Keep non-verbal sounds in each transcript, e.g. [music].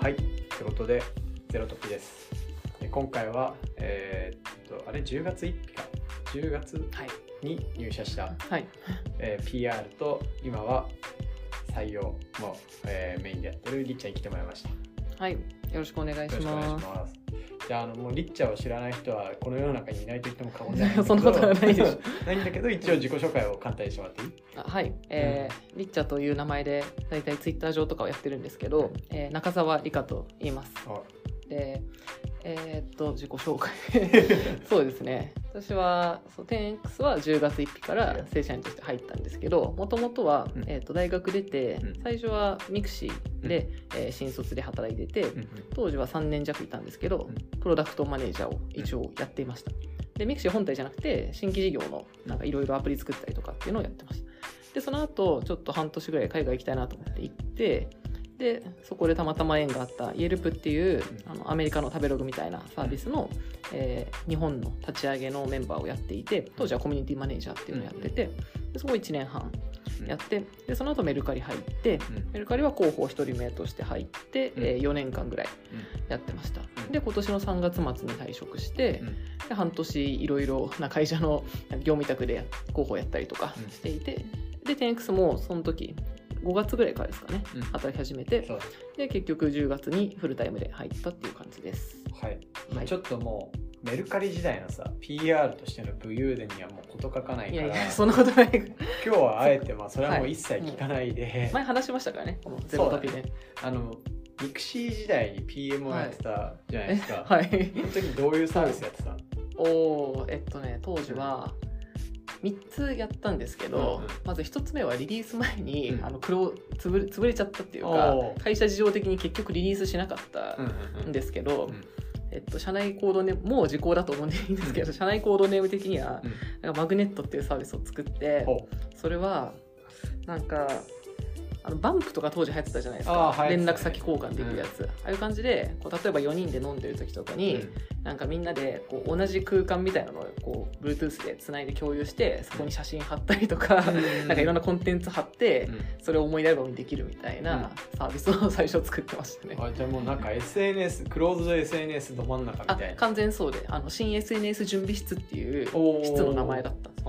はい、ということで、ゼロトピです。で今回は、えーっと、あれ、10月1日か、10月はい。に入社した、はい。えー PR と、今は採用も、えーメインでやってるりっちゃんに来てもらいました。よはい。よろしくお願いします。します。じゃあ、あのもうりっちゃんを知らない人は、この世の中にいないと言っても過言じゃない [laughs] そんなことはないでしょ。[laughs] ないんだけど、一応自己紹介を簡単にしてもらっていい？あはい。えーリッチャという名前で、だいたいツイッター上とかをやってるんですけど、えー中澤理香と言います。あで、えーっと、自己紹介。[laughs] そうですね。私は、そう 10X は10月1日から正社員として入ったんですけど、もともとは、うんえーっと、大学出てうん、最初はミクシーで、えー新卒で働いてて、うん当時は3年弱いたんですけど、プロダクトマネージャーを一応やっていました。で、ミクシー本体じゃなくて、新規事業のなんかいろいろアプリ作ったりとかっていうのをやってました。で、その後、ちょっと半年ぐらい海外行きたいなと思って行って、で、そこでたまたま縁があったイエルプっていうあのアメリカの食べログみたいなサービスの、えー日本の立ち上げのメンバーをやっていて、当時はコミュニティマネージャーっていうのをやってて、でそこ1年半やって、で、その後メルカリ入って、うん。メルカリは広報1人目として入って、うん。えー4年間ぐらいやってました。うん。で、今年の3月末に退職して、うん。で半年いろいろな会社の業務委託でや広報やったりとかうん。していて、で 10X もその時5月ぐらいからですかねうん。働き始めて。で結局10月にフルタイムで入ったっていう感じです。はい、はい。ちょっともうメルカリ時代のさ PR としての武勇伝にはもう事欠かないから。いやいやそんなことない。今日はあえてまあそれはもう一切聞かないで、前話しましたからねこのゼロトピで、あのミクシー時代に PM をやってたじゃないですか、はい。その時どういうサービスやってたの、おーえっとね当時は3つやったんですけど、まず1つ目はリリース前に、うん。あの黒潰れ潰れちゃったっていうか会社事情的に結局リリースしなかったうんですけど、うんえっと、社内コードネームもう時効だと思うんでいいんですけど、社内コードネーム的にはうんなん。かマグネットっていうサービスを作ってほそれはなんかあのバンプとか当時流行ってたじゃないですか、ね。連絡先交換できるやつ、ああいう感じでこう例えば4人で飲んでる時とかうに、なんかみんなでこう同じ空間みたいなのをこう Bluetooth でつないで共有してそこに写真貼ったりとか、うん。なんかいろんなコンテンツ貼って、うん。それを思い出せるようにできるみたいなサービスを最初作ってましたね。あじゃあもうなんか SNS closed SNS ど真ん中みたいな。完全そうで。あの新 SNS 準備室っていう室の名前だったんです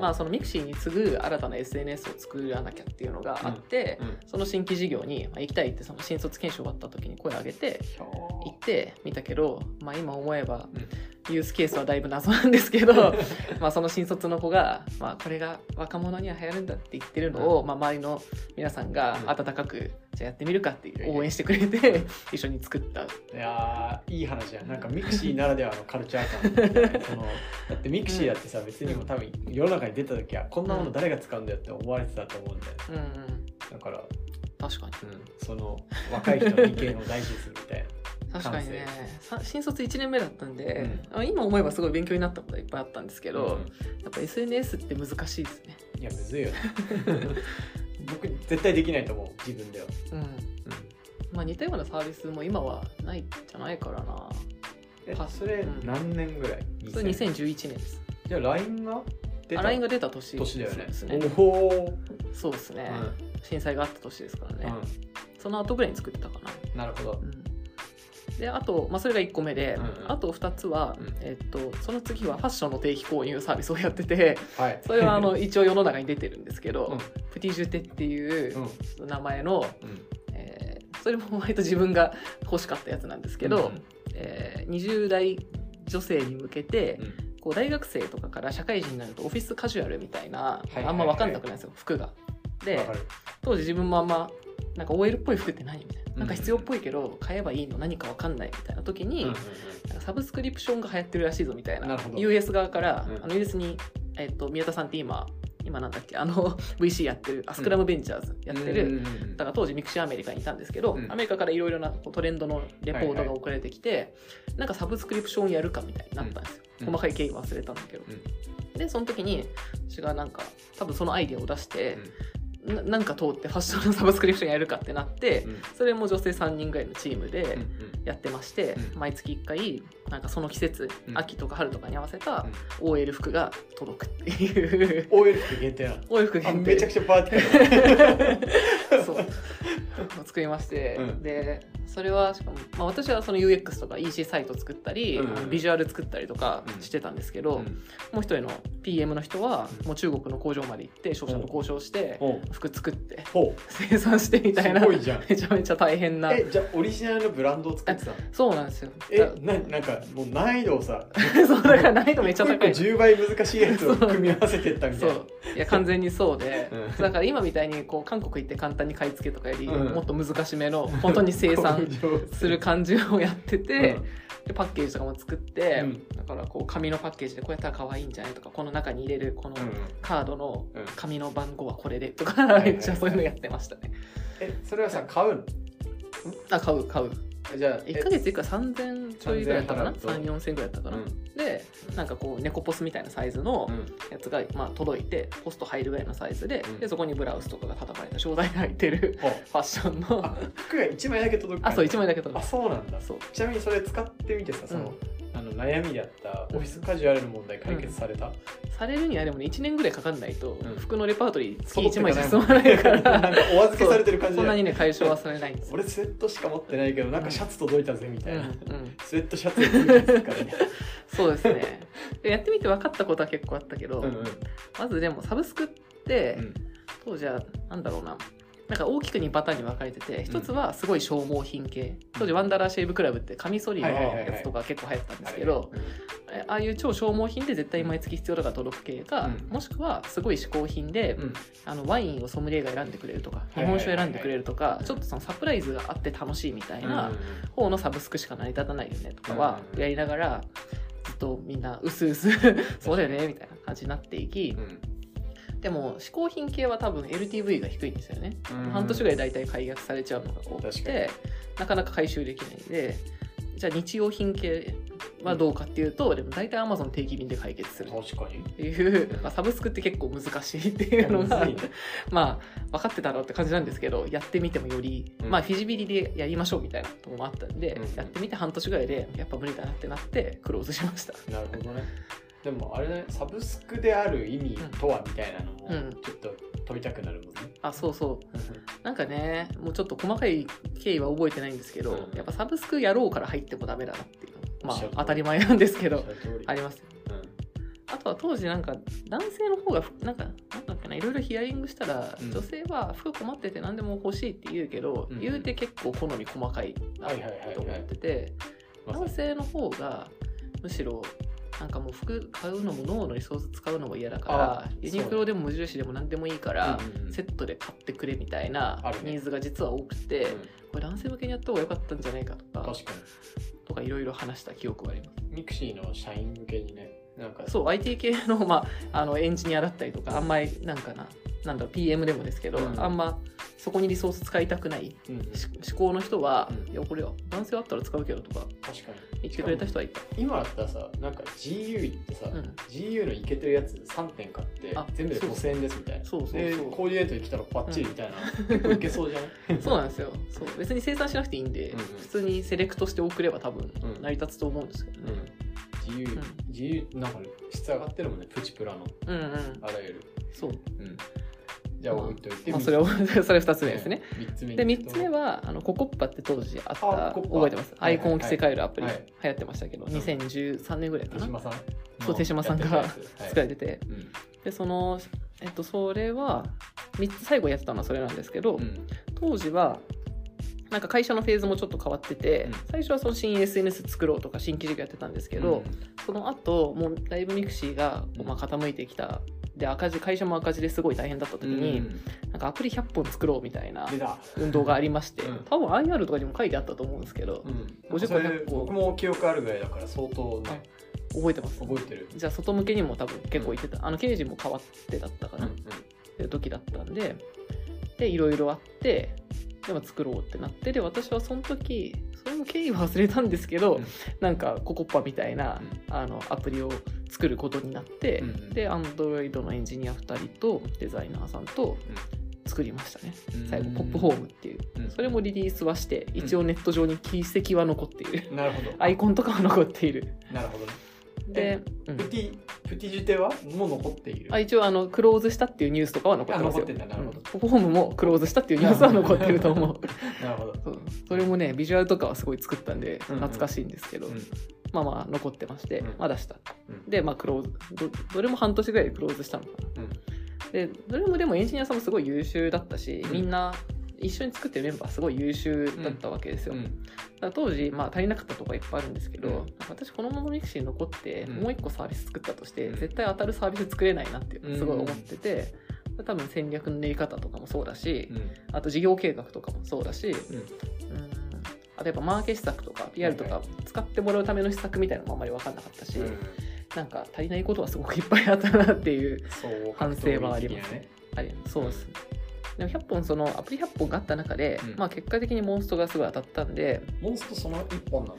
まあそのミクシーに次ぐ新たな SNS を作らなきゃっていうのがあって、うんその新規事業に、まあ、行きたいってその新卒研修終わった時に声を上げて行ってみたけど、まあ、今思えばうん。ユースケースはだいぶ謎なんですけど [laughs] まあその新卒の子が、まあ、これが若者には流行るんだって言ってるのを、うん。まあ、周りの皆さんがうん。温かく、じゃあやってみるかって応援してくれて一緒に作った。いやーいい話じゃん。なんかミクシーならではのカルチャー感。[laughs] そのだってミクシーだってさ別にもう多分世の中に出た時はこんなもの誰が使うんだよって思われてたと思うんだよ。うんうんだから、確かに。うん、その若い人の意見を大事にするみたいな。[laughs] 確かにね。さ新卒1年目だったんで、あ今思えばすごい勉強になったことはいっぱいあったんですけど、うん。やっぱ SNS って難しいですね。いやむずいよ。ね [laughs] 僕絶対できないと思う。自分では、うん。うん。まあ似たようなサービスも今はないんじゃないからな。えはそれうん。何年ぐらい、それ2011年です。じゃあ LINE が？出たあ LINE が出た年年だよね。ですね。おお、そうですね、震災があった年ですからね、うその後ぐらいに作ってたかな、ん、なるほど。うん。であと、まあ、それが1個目で、うんうん。あと2つは、うん。えっとその次はファッションの定期購入サービスをやっててはい。それはあの一応世の中に出てるんですけど、うん。プティジュテっていううん。名前の、うん。えーそれも割と自分が欲しかったやつなんですけど、うんえー20代女性に向けて、うんこう大学生とかから社会人になるとオフィスカジュアルみたいな、あんま分かんなくないんですよ服が。で当時自分もあんまなんか OL っぽい服って何みたいな。うん。なんか必要っぽいけど買えばいいの何か分かんないみたいな時に、なんかサブスクリプションが流行ってるらしいぞみたいな。US 側から、うん。あの US に、えっと宮田さんって今今なんだっけ？[laughs] あの VC やってるあ Scrum Ventures やってる、だから当時ミクシーアメリカにいたんですけど、うん。アメリカからいろいろなトレンドのレポートが送られてきて、なんかサブスクリプションやるかみたいになったんですよ、うん。細かい経緯忘れたんだけど、でその時に私がなんか多分そのアイデアを出して、ななんか通ってファッションのサブスクリプションやるかってなって、うん。それも女性3人ぐらいのチームでやってまして、うん。毎月1回なんかその季節、うん。秋とか春とかに合わせたうん。OL 服が届くっていう。[laughs] OL 服限定なの。OL 服あ限定。めちゃくちゃパーティー [laughs] そう作りまして、うん。でそれはしかも、まあ、私はその UX とか EC サイト作ったり、うんビジュアル作ったりとかうん。してたんですけど、うん。もう一人の PM の人はうん。もう中国の工場まで行って商社と交渉してほ服作って生産してみうたいな [laughs] めちゃめちゃ大変な。えじゃあオリジナルのブランドを作ってたの？そうなんですよ。えだななんかもう難易度をさ [laughs] そうだから難易度めっちゃ高い。一個一個10倍難しいやつを組み合わせてったみたいな。そう。いや完全にそうで、うん。だから今みたいにこう韓国行って簡単に買い付けとかより、うんもっと難しめの本当に生産する感じをやってて、うん。でパッケージとかも作って、うん。だからこう紙のパッケージでこうやったら可愛いんじゃないとかこの中に入れるこのうん。カードのうん。紙の番号はこれでとかめっちゃそういうのやってましたね。えそれはさ買うの？あ買う買うじゃあ1ヶ月いくら3000ちょいぐらいだったかな？3000払うと。34000ぐらいだったかな、うん。でなんかこう猫ポスみたいなサイズのうん。やつが、まあ、届いてポスト入るぐらいのサイズで,、うん。でそこにブラウスとかが叩かれた商材が入ってる [laughs] ファッションの。あ服が1枚だけ届くあそう1枚だけ届く。そうなんだ。そう。ちなみにそれ使ってみてさその、あの悩みであったオフィスカジュアルの問題解決された、されるにはでもね1年ぐらいかかんないと、うん。服のレパートリー月1揃ってか枚じゃ済まないから。なんかお預けされてる感じそんなにね解消はされないんですよ。俺スウェットしか持ってないけどなんかシャツ届いたぜみたいな、うんうん、スウェットシャツで届いたからね。[laughs] そうですね。でやってみて分かったことは結構あったけど、うんうん。まずでもサブスクって、うん。当時はなんだろうななんか大きく2パターンに分かれてて一つはすごい消耗品系。当時ワンダーラーシェイブクラブってカミソリのやつとか結構流行ってたんですけどああいう超消耗品で絶対毎月必要だから届く系か、うん。もしくはすごい嗜好品で、うん。あのワインをソムリエが選んでくれるとかい日本酒を選んでくれるとか、いちょっとそのサプライズがあって楽しいみたいなうん。方のサブスクしか成り立たないよねとかはうん。やりながらずっとみんなうすうす [laughs] そうだよねみたいな感じになっていきうんでも嗜好品系は多分 LTV が低いんですよね。うん。半年ぐらい大体解約されちゃうのが多くてなかなか回収できないんでじゃあ日用品系はどうかっていうと、でも大体 Amazon 定期便で解決する。確かに。っていう、まあ、サブスクって結構難しいっていうのがまあ分かってたろうって感じなんですけどやってみてもより、うん。まあフィジビリでやりましょうみたいなところもあったんで、やってみて半年ぐらいでやっぱ無理だなってなってクローズしました。なるほどねでもあれねサブスクである意味とはみたいなのもうん。ちょっと問いたくなるもんね、あそうそう。なんかねもうちょっと細かい経緯は覚えてないんですけど、うん。やっぱサブスクやろうから入ってもダメだなっていうの。まあ当たり前なんですけどありますよ。うん。あとは当時なんか男性の方がふなんかなんだっけないろいろヒアリングしたら、うん。女性は服困ってて何でも欲しいって言うけど、うん言うて結構好み細かいなと思ってて、男性の方がむしろなんかもう服買うのも脳のリソース使うのも嫌だからあユニクロでも無印でも何でもいいから、うんうんうん。セットで買ってくれみたいなニーズが実は多くて、うん。これ男性向けにやった方が良かったんじゃないかとか確かに。とかいろいろ話した記憶があります。ミクシーの社員向けにねなんか。そう IT 系の,、まあ、あのエンジニアだったりとかあんまりなんかななんだろう PM でもですけど、うん。あんまそこにリソース使いたくないうん。うんし志向の人は、うん。いやこれは男性だったら使うけどとか確かに。言ってくれた人はいた。今だったらさなんか GU 行ってさ、うん。GU のイケてるやつ3点買ってあ全部でそう5000円ですみたいな。そうそうそうでコーディネートに来たらバッチリみたいな、結構いけそうじゃない？[laughs] そうなんですよ。そう。別に生産しなくていいんで、うんうん。普通にセレクトして送れば多分うん。成り立つと思うんですけどね。うん、GU、GU なんか質上がってるもんねプチプラの。うん、うん、あらゆる、そう。うん、じゃあ置いといて、まあ、それを [laughs] それ2つ目ですね。3つ目でに3つ目はあのココッパって当時あった覚えてます、はいアイコンを着せ替えるアプリ、はい。流行ってましたけど、ん2013年ぐらいかな。手島さんそう手島さんが作られてて、うん。でそのえっとそれは3つ最後やってたのはそれなんですけど、うん。当時はなんか会社のフェーズもちょっと変わってて、うん。最初はその新 SNS 作ろうとか新規事業やってたんですけど、その後もうだいぶ mixi がまあ傾いてきたで赤字会社も赤字ですごい大変だった時に、うん。なんかアプリ100本作ろうみたいな運動がありまして、うん。多分 IR とかにも書いてあったと思うんですけど、うん、50それ100個僕も記憶あるぐらいだから相当ね覚えてます覚えてる、じゃあ外向けにも多分結構言ってた、あの刑事も変わってだったかな、うんっていう時だったんででいろいろあってでも作ろうってなってで私はその時それも経緯は忘れたんですけど、うん。なんかココッパみたいな、あのアプリを作ることになって、うんうん。で Android のエンジニア2人とデザイナーさんと作りましたね。うん。最後ポップホームっていう。うん。それもリリースはして一応ネット上に軌跡は残っている、なるほど。[laughs] アイコンとかは残っている。なるほどね。で、うん。ウティプティジュテはもう残っている。あ一応あのクローズしたっていうニュースとかは残ってますよ。なるほど。うん。フォームもクローズしたっていうニュースは残ってると思う。なるほど、それもねビジュアルとかはすごい作ったんで懐かしいんですけど、うんまあまあ残ってまして、うん。まあ出したうん。でまあクローズどどれも半年ぐらいでクローズしたのかな。でどれもでもエンジニアさんもすごい優秀だったし、うん。みんな一緒に作ってるメンバーすごい優秀だったわけですよ、うん。だから当時、まあ、足りなかったところいっぱいあるんですけど、うん。私このまま mixi に残って、うん。もう一個サービス作ったとして、うん。絶対当たるサービス作れないなっていうすごい思ってて、多分戦略の練り方とかもそうだし、うん。あと事業計画とかもそうだし、うん。うんあとやっぱマーケ施策とか PR とか使ってもらうための施策みたいなのもあんまり分かんなかったし、うん。なんか足りないことはすごくいっぱいあったなっていう反省はあります。ねあれそうです。ねでも100本そのアプリ100本があった中で、うん。まあ結果的にモンストがすごい当たったんでモンストその一本なの？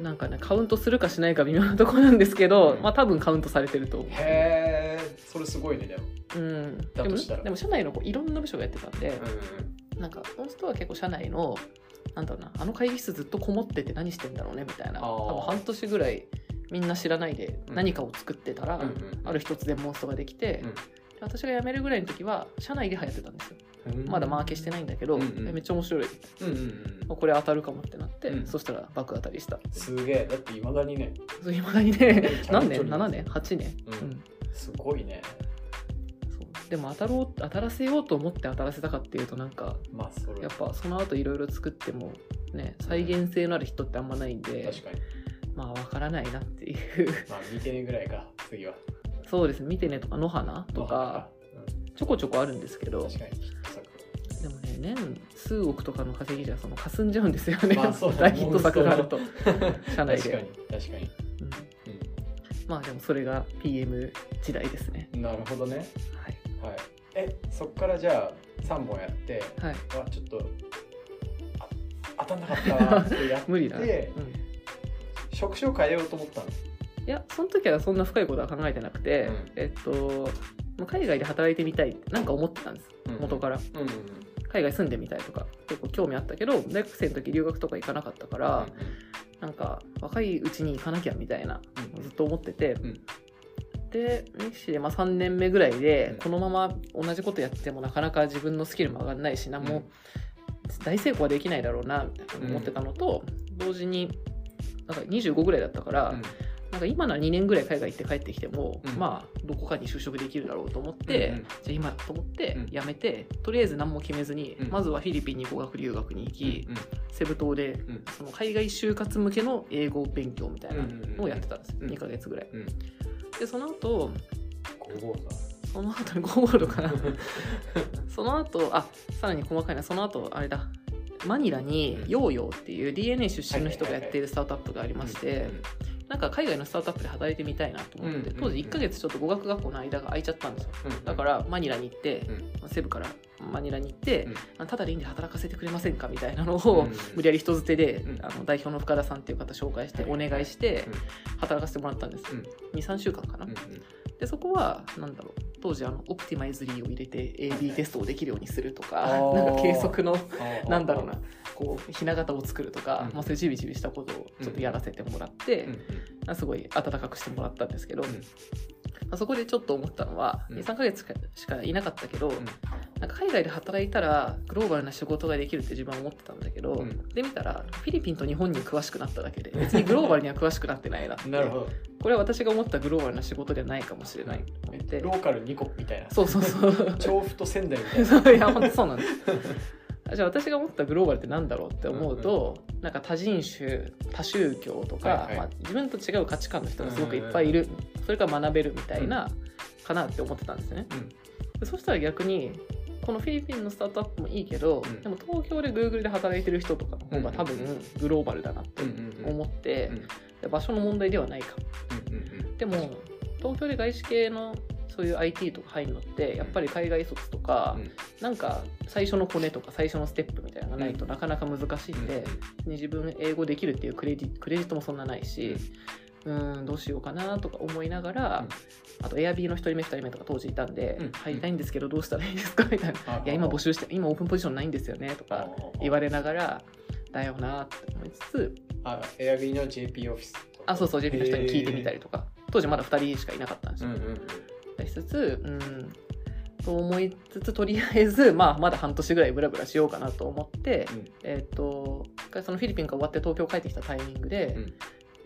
なんかねカウントするかしないか微妙なところなんですけど、うん。まあ多分カウントされてると思う。へえそれすごいねでも。うん、でも社内のこういろんな部署がやってたんで、うなんかモンストは結構社内のなんだろうなあの会議室ずっとこもってて何してんだろうねみたいな。多分半年ぐらいみんな知らないでうん。何かを作ってたら、んうんうん。ある日突然モンストができて、うん。私が辞めるぐらいの時は社内で流行ってたんですよ。うん。まだマーケしてないんだけど、うんうん。えめっちゃ面白い。うんうんうん。これ当たるかもってなって、うん。そしたら爆当たりしたすげえ。だっていまだにね。いまだにね。[laughs] 何年？7年？8年、うん。うん。すごいねでも当たろう当たらせようと思って当たらせたかっていうとなんかまあそれやっぱその後いろいろ作ってもね再現性のある人ってあんまないんで確かに。まあわからないなっていう。[laughs] まあ見てねぐらいか次は。そうですね。見てねとか野花とかちょこちょこあるんですけど。うん確かに。でもね年数億とかの稼ぎじゃその霞んじゃうんですよね、まあそうだ大ヒット作があると。社内で。確かに確かに。うん。まあでもそれが PM 時代ですね。うんなるほどね。はいはい。えそっからじゃあ3本やってはい。わちょっとあ当たんなかったわってやって [laughs] 無理だ、うん、い職種を変えようと思ったの？やその時はそんな深いことは考えてなくて、うん。えっとまあ海外で働いてみたいってなんか思ってたんです元から。うんうんうん。海外住んでみたいとか結構興味あったけど大学生の時留学とか行かなかったから、なんか若いうちに行かなきゃみたいなうん。ずっと思ってて、うんでミキシーでまあ3年目ぐらいで、うん。このまま同じことやってもなかなか自分のスキルも上がらないし何もうん大成功はできないだろうなみたいな思ってたのと、同時になんか25ぐらいだったから、うん。なんか今なら2年ぐらい海外行って帰ってきても、うん。まあどこかに就職できるだろうと思って、うんうん。じゃあ今と思ってうん。辞めて、とりあえず何も決めずに、うん。まずはフィリピンに語学留学に行き、うんセブ島でうん。その海外就活向けの英語勉強みたいなのをやってたんですよ、うん2ヶ月ぐらい。うんでその後その後にゴーゴールかな。その後あさらに細かいな。その後あれだ。マニラにうん。ヨーヨーっていう DNA 出身の人がやっているスタートアップがありまして、なんか海外のスタートアップで働いてみたいなと思って、うん当時1ヶ月ちょっと語学学校の間が空いちゃったんですよ。だかららマニラに行って、セブからマニラに行って、あただでいいんで働かせてくれませんかみたいなのを、うん。無理やり人づてで、うん。あの代表の深田さんっていう方紹介してお願いして働かせてもらったんです、23週間かな、でそこはなんだろう当時あのオプティマイズリーを入れて AB テストをできるようにするとか、なんか計測のなんだろうななこうひな形を作るとか、うん。まあ、そういうじびじびしたことをちょっとやらせてもらって、すごい温かくしてもらったんですけど、まあ、そこでちょっと思ったのは、うん。23ヶ月しかいなかったけど、ん。なんか海外で働いたらグローバルな仕事ができるって自分は思ってたんだけど、うん。で見たらフィリピンと日本に詳しくなっただけで別にグローバルには詳しくなってないなって。なるほど。これは私が思ったグローバルな仕事ではないかもしれないと思って。ローカル2個みたいな。そうそうそう。[laughs] 調布と仙台みたいな。[laughs] そういや本当そうなんですじゃあ私が思ったグローバルってなんだろうって思うと、なんか多人種多宗教とか、はいはい。まあ、自分と違う価値観の人がすごくいっぱいいる、それから学べるみたいな、かなって思ってたんですね、うん。でそしたら逆にこのフィリピンのスタートアップもいいけど、うん。でも東京で Google で働いてる人とかの方が多分グローバルだなって思って、場所の問題ではないか。でも東京で外資系のそういう IT とか入るのってやっぱり海外卒とか、なんか最初のコネとか最初のステップみたいなのがないとなかなか難しいんで、自分英語できるっていうクレジクレジットもそんなないし、うん。どうしようかなとか思いながら、あとエアビーの1人目2人目とか当時いたんで、うん。入りたいんですけどどうしたらいいですかみたいな「いや今募集して今オープンポジションないんですよね」とか言われながらだよなって思いつつあエアビーの JP オフィスあそうそう JP の人に聞いてみたりとか。当時まだ2人しかいなかったんですよ、うんうんうんしつつうんと思いつつとりあえず、[laughs] まあ、まだ半年ぐらいブラブラしようかなと思って、うん。えっ、とそのフィリピンから終わって東京帰ってきたタイミングで、うん。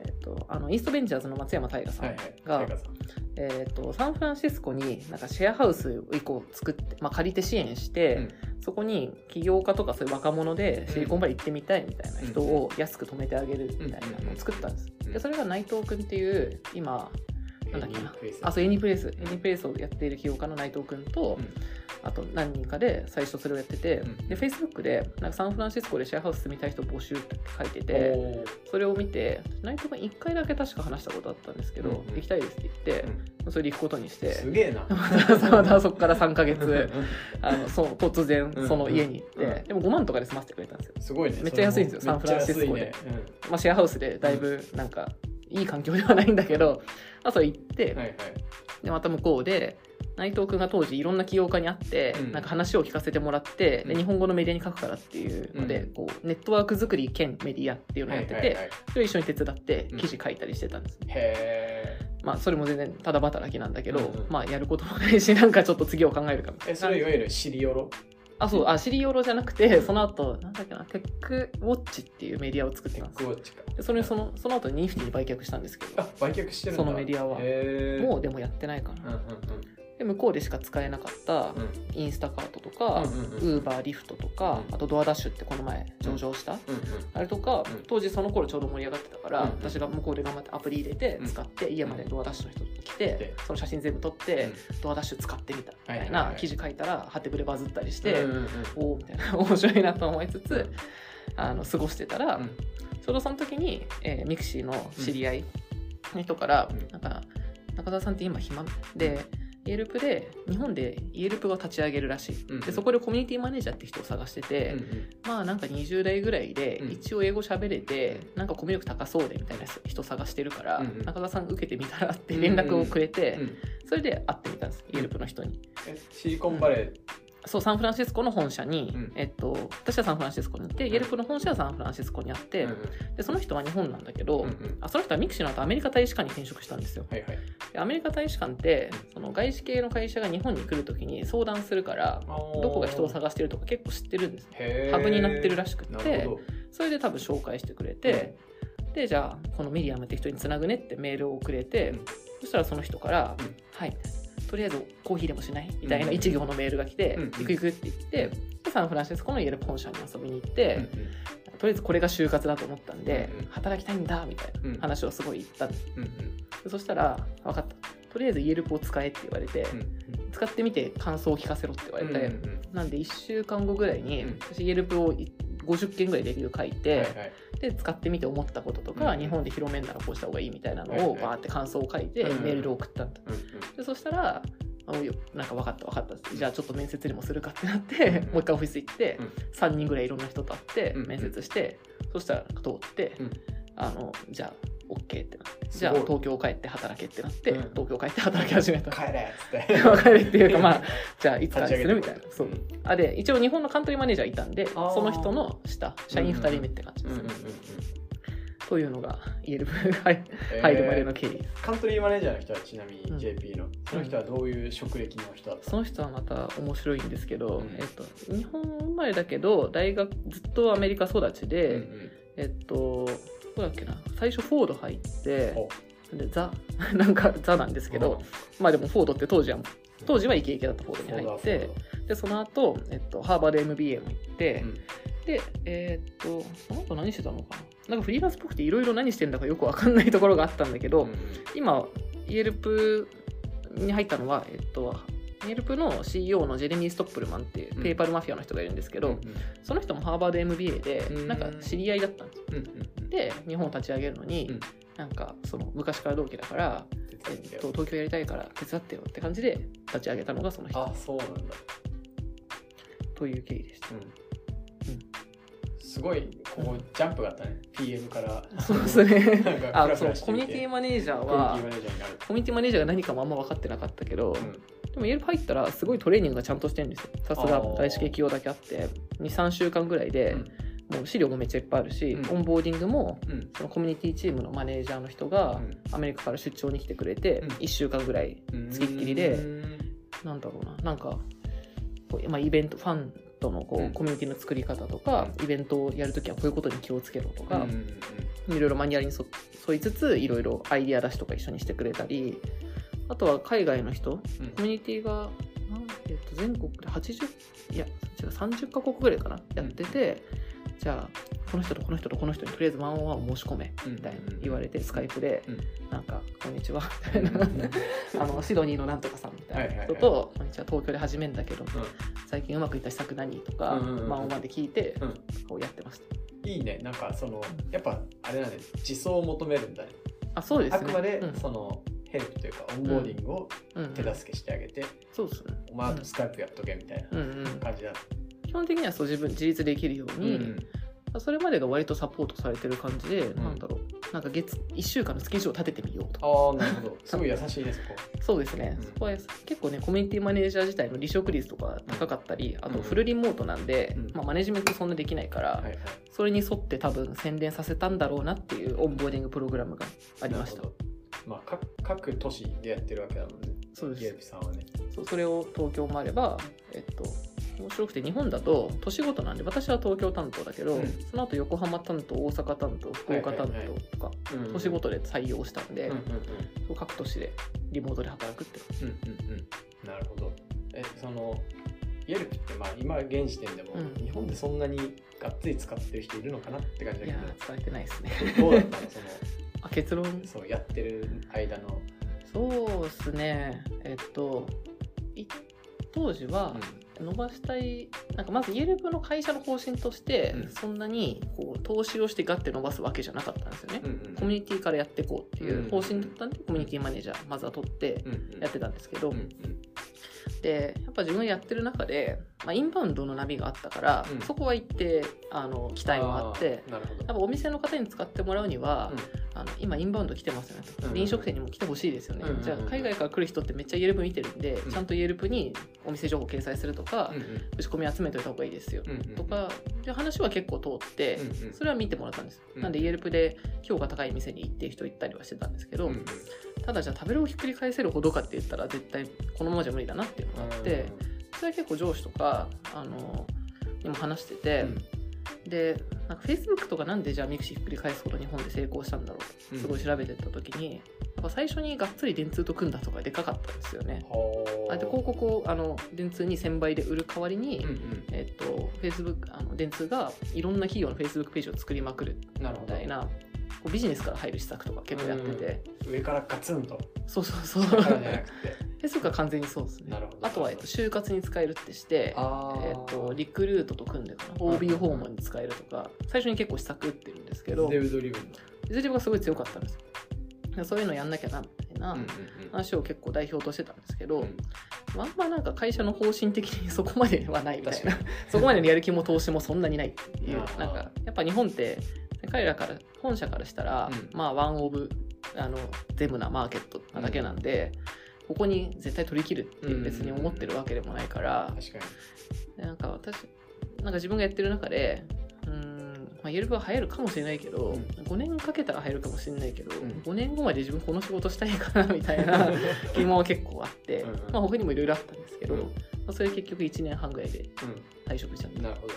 えっとあのイーストベンチャーズの松山大河さんはいはいが、タイガーさん。えっとサンフランシスコになんかシェアハウスを1個作って、まあ、借りて支援して、うん。そこに起業家とかそういう若者でシリコンバレー行ってみたいみたいな人を安く止めてあげるみたいなのを作ったんです。うん。でそれが内藤君っていう今なんだっけな。エニープレイスあそうエニプレイスエニプレイスをやっている起業家の内藤君と、うん。あと何人かで最初それをやってて、うん。で Facebook でなんかサンフランシスコでシェアハウス住みたい人募集って書いててそれを見て内藤君1回だけ確か話したことあったんですけど、うんうん。行きたいですって言って、それで行くことにして。すげえな。またそこから3ヶ月。[laughs] あのそう突然うんその家に行って、うん。でも5万とかで済ませてくれたんですよ、すごいね。めっちゃ安いんですよサンフランシスコで。まあ、シェアハウスでだいぶなんかいい環境ではないんだけど、まあ、それ行って、うんはいはい。でまた向こうで内藤君が当時いろんな起業家に会って、うん。なんか話を聞かせてもらって、でうん。日本語のメディアに書くからっていうので、うん。こうネットワーク作り兼メディアっていうのをやってて、はいはいはい。それを一緒に手伝ってうん。記事書いたりしてたんです、へまあそれも全然ただ働きなんだけど、うんうん。まあやることもないしなんかちょっと次を考えるかみたいな。ええそれいわゆるシリオロあそうあシリオロじゃなくてその後なんだっけなテックウォッチっていうメディアを作ってテッたんです。クウォッチか。でそれそのその後にニフティに売却したんですけどあ売却してるんだ。そのメディアは。もうでもやってないかな、うんうんで向こうでしか使えなかったインスタカートとか、ウーバーリフトとか、うん。あとドアダッシュってこの前上場した、うんあれとか、うん。当時その頃ちょうど盛り上がってたから、うん私が向こうで頑張ってアプリ入れてうん使って、家まで DoorDash の人来て、でその写真全部撮って、うん。 DoorDash 使ってみたみたいな記事書いたらはてブでバズったりして、おおみたいな [laughs] 面白いなと思いつつ、うん。あの過ごしてたら、うん。ちょうどその時に、えー mixi の知り合いの人から、うん。なんか中澤さんって今暇？で、 Yelp で日本で Yelp を立ち上げるらしい、うんでそこでコミュニティマネージャーって人を探してて、うんうん。まあなんか20代ぐらいでうん。一応英語喋れて、なんかコミュ力高そうでみたいな人探してるから、うんうん。中澤さん受けてみたらって連絡をくれて、うんそれで会ってみたんです Yelp の人に。えシリコンバレそうサンフランシスコの本社に、うん。えっと、私はサンフランシスコにいて、 Yelp の本社はサンフランシスコにあって、ーうんうん。でその人は日本なんだけど、うんうん。あその人は mixi の後アメリカ大使館に転職したんですよ。はいはい。でアメリカ大使館ってその外資系の会社が日本に来るときに相談するからどどこが人を探してるとか結構知ってるんですハブになってるらしくなてそれで多分紹介してくれて、でじゃあこのミリアムって人につなぐねってメールをくれて、うん。そしたらその人から「うん。はい」とりあえずコーヒーでもしない？みたいなうん一行のメールが来て「うん。行く行く」って言ってでサンフランシスコのイエルプ本社に遊びに行って、うんうんとりあえずこれが就活だと思ったんで、うんうん。働きたいんだみたいうんな話をすごい言った。うんうん。でそしたら「分かった。とりあえずイエルプを使え」って言われて、うん使ってみて感想を聞かせろって言われて、うんうんなんで1週間後ぐらいに、うん。私イエルプを50件ぐらいレビュー書いて、はいはい。で使ってみて思ったこととか、うん日本で広めんならこうした方がいいみたいなのをバーって感想を書いて、うん。メールで送ったんだ。うんうん。でそしたらあもうよ。なんか分かった分かったじゃあちょっと面接にもするかってなって、うん。[laughs] もう一回オフィス行って、うん。3人ぐらいいろんな人と会ってうん。面接して、そしたら通って、うん。あのじゃあ OK ってなってじゃあ東京帰って働けってなって、うん。東京帰って働き始めた。帰れっつって。[laughs] 別れっていうかまあ [laughs] じゃあいつかするみたいな。そう。あで一応日本のカントリーマネージャーいたんでその人の下社員2人目って感じですね、というのが言え入るまでの経緯。です、カントリーマネージャーの人はちなみうん。に JP の、その人はどういう職歴の人だったその人はまた面白いんですけど、うん。えっと、日本生まれだけど大学ずっとアメリカ育ちで、うんうん。えっとどこだっけな？最初フォード入ってほでザ。[laughs] なんかザなんですけど、まあでもフォードって当時は当時はイケイケだったフォードに入って。でその後、えっとハーバード MBA も行って、うん。でえっとその後何してたのかな？なんかフリーランスっぽくていろいろ何してんだかよくわかんないところがあったんだけど、うん。今イエルプに入ったのは、えっと、イエルプの CEO のジェレミー・ストップルマンっていううん。ペーパルマフィアの人がいるんですけど、うんその人もハーバード MBA でうん。なんか知り合いだったんですよ。うんうんで日本を立ち上げるのに、うん。なんかその昔から同期だから、えっと、東京やりたいから手伝ってよって感じで立ち上げたのがその人。あそうなんだ、という経緯でした。すごいこうジャンプがあったね。PM から。そうですね。あそうコミュニティマネージャーはティマネージャーになる。コミュニティマネージャーが何かもあんま分かってなかったけど、うん。でもイエルプ入ったらすごいトレーニングがちゃんとしてるんですよ。さすがあー大式企業だけあって23週間ぐらいで、うん。もう資料もめっちゃいっぱいあるし、うん。オンボーディングもうん。そのコミュニティチームのマネージャーの人がアメリカから出張に来てくれてうん。1週間ぐらいうんつきっきりでうん。なんだろうな。なんかこう、まあ、イベントファンとのこう、うん。コミュニティの作り方とか、うイベントをやるときはこういうことに気をつけろとか、うんうんいろいろマニュアルに沿沿いつついろいろアイディア出しとか一緒にしてくれたりあとは海外の人うん。コミュニティがえっと全国で80いや違う30カ国ぐらいかなやってて、じゃあこの人とこの人とこの人にとりあえずワンオンワンを申し込めみたいな言われて Skype でうん。なんか「こんにちは」みたいなあのシドニーのなんとかさんみたいな人はいと「こんにちは東京で始めんだけどうん。最近うまくいった施策何?」とかうんうんうんワンオンワンで聞いてうん。こうやってました。いいね。なんかそのやっぱあれなんで自走を求めるんだね。あそうですね。あくまでうん。そのヘルプというかオンボーディングをうん。うん。手助けしてあげて、そうですね。お前あと Skype やっとけみたいうんうんな感じだ、基本的にはそう自分自立できるように、うん。それまでが割とサポートされてる感じで、ん。なんだろう。なんか月1週間のスケジュールを立ててみようと。かああなるほど。[laughs] すごい優しいねそこ。そうですね、うん。そこは結構ねコミュニティマネージャー自体の離職率とか高かったり、あとフルリモートなんで、うん。まあ、マネジメントそんなできないから、はいはい。それに沿って多分宣伝させたんだろうなっていうオンボーディングプログラムがありました。まあ各各都市でやってるわけだもんね。そうです。さんはね。そうそれを東京もあればえっと面白くて日本だと都市ごとなんで私は東京担当だけど、うん。その後横浜担当大阪担当福岡担当とか、うん都市ごとで採用したんで、各都市でリモートで働くって。うんうんうん。うんなるほど。えそのイエルプってまあ今現時点でもうん。日本でそんなにがっつり使ってる人いるのかなって感じだけいやどー伝えてないですね。どうだったの？その [laughs] あ結論？そうやってる間の、そうですね。えっとい当時は伸ばしたいなんかまずイエルプの会社の方針として、うん。そんなにこう投資をしてガッて伸ばすわけじゃなかったんですよね、うんうんコミュニティからやっていこうっていう方針だったんで、コミュニティマネージャーまずは取ってやってたんですけど、うんうんでやっぱ自分がやってる中で、まあ、インバウンドの波があったから、うん。そこは一定あの期待もあってやっぱお店の方に使ってもらうには、あの今インバウンド来てますよね。と、うん。飲食店にも来てほしいですよね、うんうんうん。じゃあ海外から来る人ってめっちゃイエルプ見てるんで、うん。ちゃんとイエルプにお店情報掲載するとか、うんうん。打ち込み集めておいた方がいいですよ、うんうん。とかっていう話は結構通って、うんうん。それは見てもらったんです、うん。なんでイエルプで評価高い店に行って人行ったりはしてたんですけど、うんうんただじゃあ食べログひっくり返せるほどかって言ったら絶対このままじゃ無理だなっていうのがあって、それは結構上司とかあのにも話してて、でなんか Facebook とかなんでじゃあ mixi ひっくり返すほど日本で成功したんだろうとすごい調べてった時に、やっぱ最初にがっつり電通と組んだとかでかかったんですよね。あ。で広告をあの電通に1000倍で売る代わりに、うんうん。えっと、Facebook あの電通がいろんな企業の Facebook ページを作りまくるみたいなこうビジネスから入る施策とか結構やってて、上からガツンと。そうそうそう。下からじゃなくて。Facebook は完全にそうですね。あとは、えっと、就活に使えるってしてえっと、リクルートと組んでかな。OB 訪問に使えるとか。最初に結構施策打ってるんですけど。デブドリブンの。ビズリブがすごい強かったんですよ。でそういうのやんなきゃなみたいな。うんうん話を結構代表としてたんですけど、うん。まああんまなんか会社の方針的に [laughs] そこまではないみたいな。そこまでのやる気も投資もそんなにないっていう。なんかやっぱ日本って彼らから本社からしたら、うん。まあワンオブあの全部なマーケットなだけなんで、ここに絶対取り切るって別に思ってるわけでもないから、確かに。なんか私なんか自分がやってる中でうーんまあ、イエルブは流行るかもしれないけど、うん。5年かけたら流行るかもしれないけど、ん。5年後まで自分この仕事したいかな [laughs] みたいな疑問は結構あってうん。うん。まあ、他にもいろいろあったんですけど、うん。まあ、それ結局1年半ぐらいで退職しちゃっうん、なるほど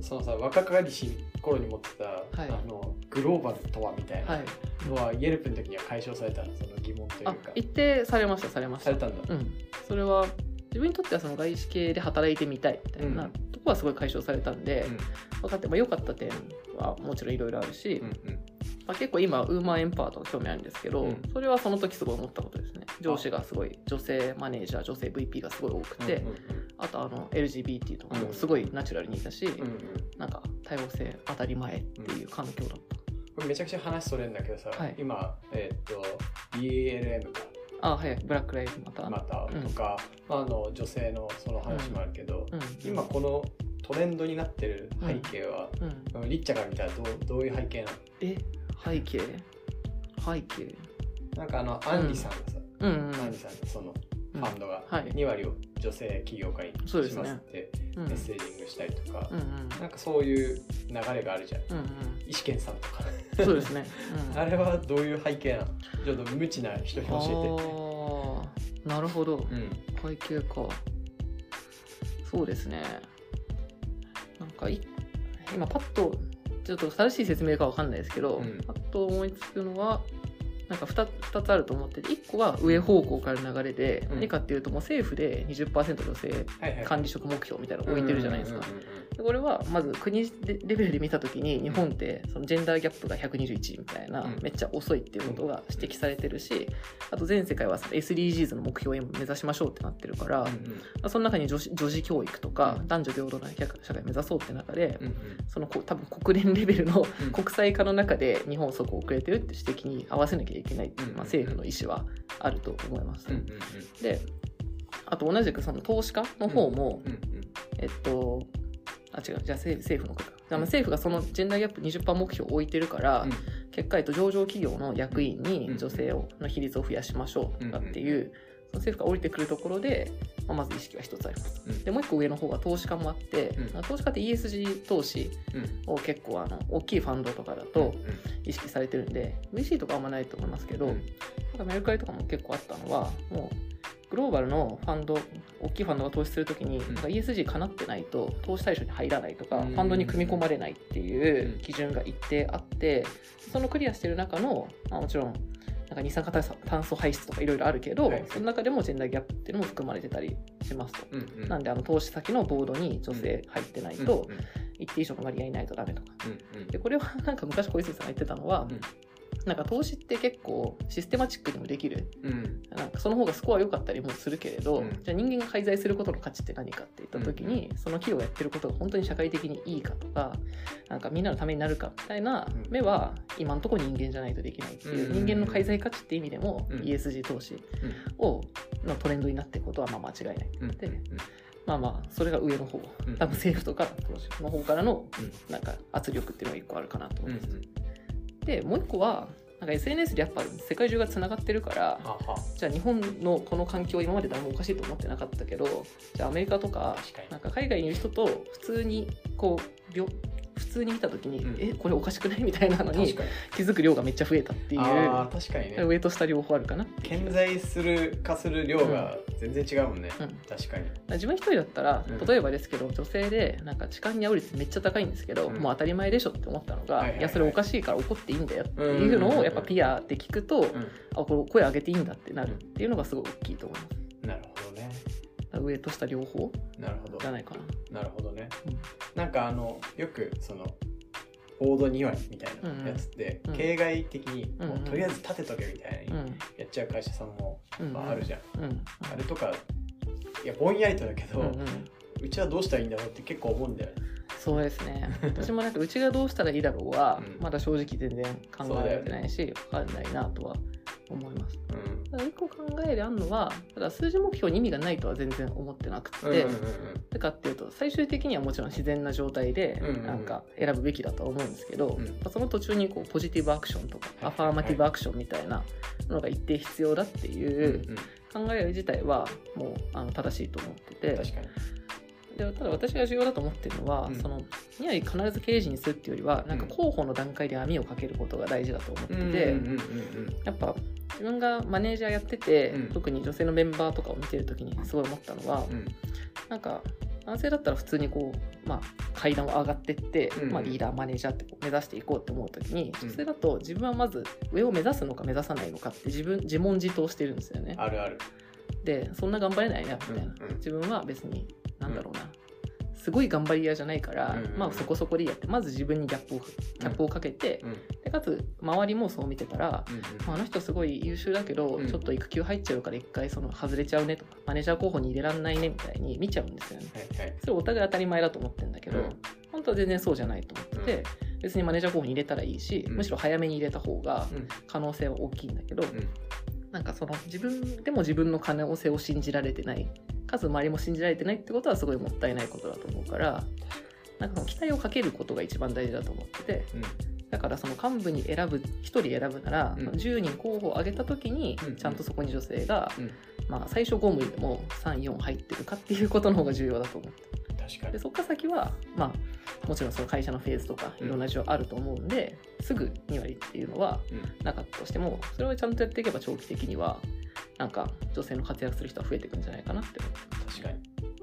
そのさ若かりし頃に持ってた、はい。あのグローバルとはみたい。ない。のは、イエルプの時には解消されたのその疑問というあか一定されましたされました。されたんだ、うん、それは自分にとってはその外資系で働いてみたいみたいなうん。とこはすごい解消されたんで、うん。分かって、まあ、良かった点はもちろんいろいろあるし、うんまあ、結構今ウーマンエンパワーとか興味あるんですけど、うん。それはその時すごい思ったことですね。上司がすごい女性マネージャー女性 VP がすごい多くて、うんうんあとあの LGBT とかもすごいナチュラルにいたし、うんうん。なんか多様性当たり前っていう環境だった、これめちゃくちゃ話それるんだけどさ、はい。今、えーっと BLM かあはい。ブラック・ライブ・マター、またとか、まあ、あの女性のその話もあるけど、うん、今このトレンドになってる背景は、うん、リッチャから見たらどうどういう背景なえ？背景？背景？のなんかあのアンリさんがさ、うん。うん。アンリさんってそのファンドがはい。2割を女性起業家にしますってうん。メッセージングしたりとか。うんうん。なんかそういう流れがあるじゃん。うんうん。石健さんとか。そうですね、うん、[laughs] あれはどういう背景なの？ちょっと無知な人に教あー。なるほど。えて会計か。そうですね。なんかい今パッとちょっと正しい説明かわかんないですけど、うん。パッと思いつくのはなんか 2, 2つあると思ってて1個は上方向からの流れで、うん。何かっていうともう政府で20%女性管理職目標みたいなの置いてるじゃないですか。これはまず国レベルで見た時に日本ってそのジェンダーギャップが121みたいなうん。めっちゃ遅いっていうことが指摘されてるしあと全世界は SDGs の目標を目指しましょうってなってるから、その中に女児教育とかうん。男女平等な社会を目指そうって中でそのこ多分国連レベルのうん。国際化の中で日本そこ遅れてるって指摘に合わせなきゃいけないっていう、うん。まあ、政府の意思はあると思います。であと同じくその投資家の方も、えっと、あ、違う、じゃあ政政府の方か。じゃあまあ政府がそのジェンダーギャップ20%目標を置いてるから、うん。結果、えっと、上場企業の役員うん。に女性をの比率を増やしましょうとかっていう、その政府が降りてくるところで、まあ、まず意識は一つあります。うん。で、もう一個上の方は投資家もあって、うん。投資家って ESG 投資うん。を結構あの大きいファンドとかだと意識されてるんで、VC とかあんまないと思いますけど、うん。なんかメルカリとかも結構あったのは、もうグローバルのファンド、大きいファンドが投資するときに、ん。なんか ESG かなってないと投資対象に入らないとか、うん。ファンドに組み込まれないっていう基準が一定あって、そのクリアしてる中の、まあ、もちろん、なんか二酸化炭素排出とかいろいろあるけど、はい。その中でもジェンダーギャップっていうのも含まれてたりしますと。うんうん。なんであの投資先のボードに女性入ってないと、うん一定以上の割合いないとダメとか。うんうん。でこれはなんか昔小泉さんが言ってたのは、うんなんか投資って結構システマチックにもできる。うん。なんかその方がスコア良かったりもするけれど、うん。じゃあ人間が介在することの価値って何かって言った時に、その企業がやってることが本当に社会的にいいかとかなんかみんなのためになるかみたいなうん。目は今のところ人間じゃないとできないっていう、うん。人間の介在価値って意味でも、うん。ESG 投資をのトレンドになっていくことはまあ間違いない。うん。でまあまあそれが上の方。うん。多分政府とか投資の方からのうん。なんか圧力っていうのが一個あるかなとうんうん思います。でもう一個はなんか SNS でやっぱ世界中がつながってるからじゃあ日本のこの環境今まで誰もおかしいと思ってなかったけどじゃあアメリカとかなんか海外にいる人と普通にこう病普通に見た時に、うん。えこれおかしくない？みたいなのに気づく量がめっちゃ増えたっていう。あー確かにね。上と下両方あるかな。顕在する化する量が全然違うもんね、うん。確かに。自分一人だったらうん。例えばですけど、女性でなんか痴漢に遭う率めっちゃ高いんですけど、うん。もう当たり前でしょって思ったのが、はいやそれおかしいから怒っていいんだよっていうのをやっぱピアで聞くと、うあこれ声上げていいんだってなるっていうのがすごい大きいと思います。んなるほどね上と下両方？なるほど。じゃないかな。なるほどね、うん。なんかあのよくそのボード2割みたいなやつって、うんうん。形骸的にもううんうん。とりあえず立てとけみたいなうん。やっちゃう会社さんも、あ、あるじゃん、うん。あれとかいやぼんやりとだけど、ううん。ちはどうしたらいいんだろうって結構思うんだよね。そうですね。私もなんかうちがどうしたらいいだろうは、うん。まだ正直全然考えられてないし、分かんないなとは思います。うん。ただ一個考えであるのはただ数字目標に意味がないとは全然思ってなくて、うんうんうんてかっていうと最終的にはもちろん自然な状態でうんうんうん。なんか選ぶべきだとは思うんですけど、うん。まあその途中にこうポジティブアクションとかはい。アファーマティブアクションみたいなのが一定必要だっていううん。考え自体はもうあの正しいと思ってて確かにでただ私が重要だと思ってるのは、うん。そのにやり必ず刑事にするっていうよりはなんか候補の段階で網をかけることが大事だと思ってて、やっぱ自分がマネージャーやってて、うん。特に女性のメンバーとかを見てる時にすごい思ったのは、うん。うんなんか男性だったら普通にこう、まあ、階段を上がってって、うん。まあ、リーダーマネージャーって目指していこうって思う時にうん。女性だと自分はまず上を目指すのか目指さないのかって自分自問自答してるんですよね。あるある。でそんな頑張れないなみたいな、うんうん。自分は別になんだろうな、すごい頑張り屋じゃないから、うんうんうん。まあそこそこでやってまず自分にギャップをキャップをかけて、うん。でかつ周りもそう見てたら、うんまああの人すごい優秀だけど、うん。ちょっと育休入っちゃうから一回その外れちゃうねとかマネージャー候補に入れらんないねみたいに見ちゃうんですよね。はいはい。それお互い当たり前だと思ってるんだけど、うん。本当は全然そうじゃないと思ってて、別にマネージャー候補に入れたらいいし、うん。むしろ早めに入れた方がうん。可能性は大きいんだけど、ん。なんかその自分でも自分の可能性を信じられてないかつ周りも信じられてないってことはすごいもったいないことだと思うからなんかその期待をかけることが一番大事だと思っててうん。だからその幹部に選ぶ1人選ぶなら、うん。10人候補を挙げた時にうん。ちゃんとそこに女性が、うん。まあ、最初5務でも34入ってるかっていうことの方が重要だと思って。確かに。でそこから先は、まあ、もちろんその会社のフェーズとかうん。いろんな事情あると思うんで、すぐ2割っていうのはうん。なかったとしてもそれをちゃんとやっていけば長期的にはなんか女性の活躍する人は増えていくんじゃないかなって確かに。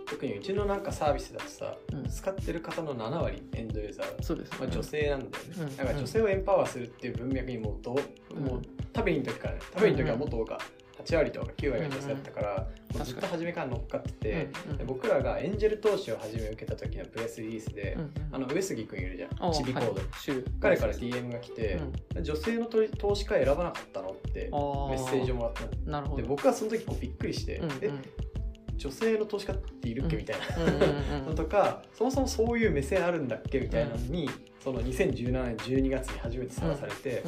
特にうちのなんかサービスだとさ、うん。使ってる方の7割エンドユーザー。そうです、まあ、女性なんだよね、うんだから女性をエンパワーするっていう文脈にもうどう、うん。もう食べにの時からね。食べにの時はもっと多か8割とか9割が女性だったから、んもうずっと初めから乗っかってて、うんうんで僕らがエンジェル投資を初め受けた時のプレスリリースで、うんうんあの上杉君いるじゃあんチビコード、はい。週彼から DM が来て、女性の投投資家選ばなかったのってメッセージをもらったで僕はその時こうびっくりして、うんうん。え女性の投資家っているっけみたいな、のとかそもそもそういう目線あるんだっけみたいなのに、その2017年12月に初めてさらされて、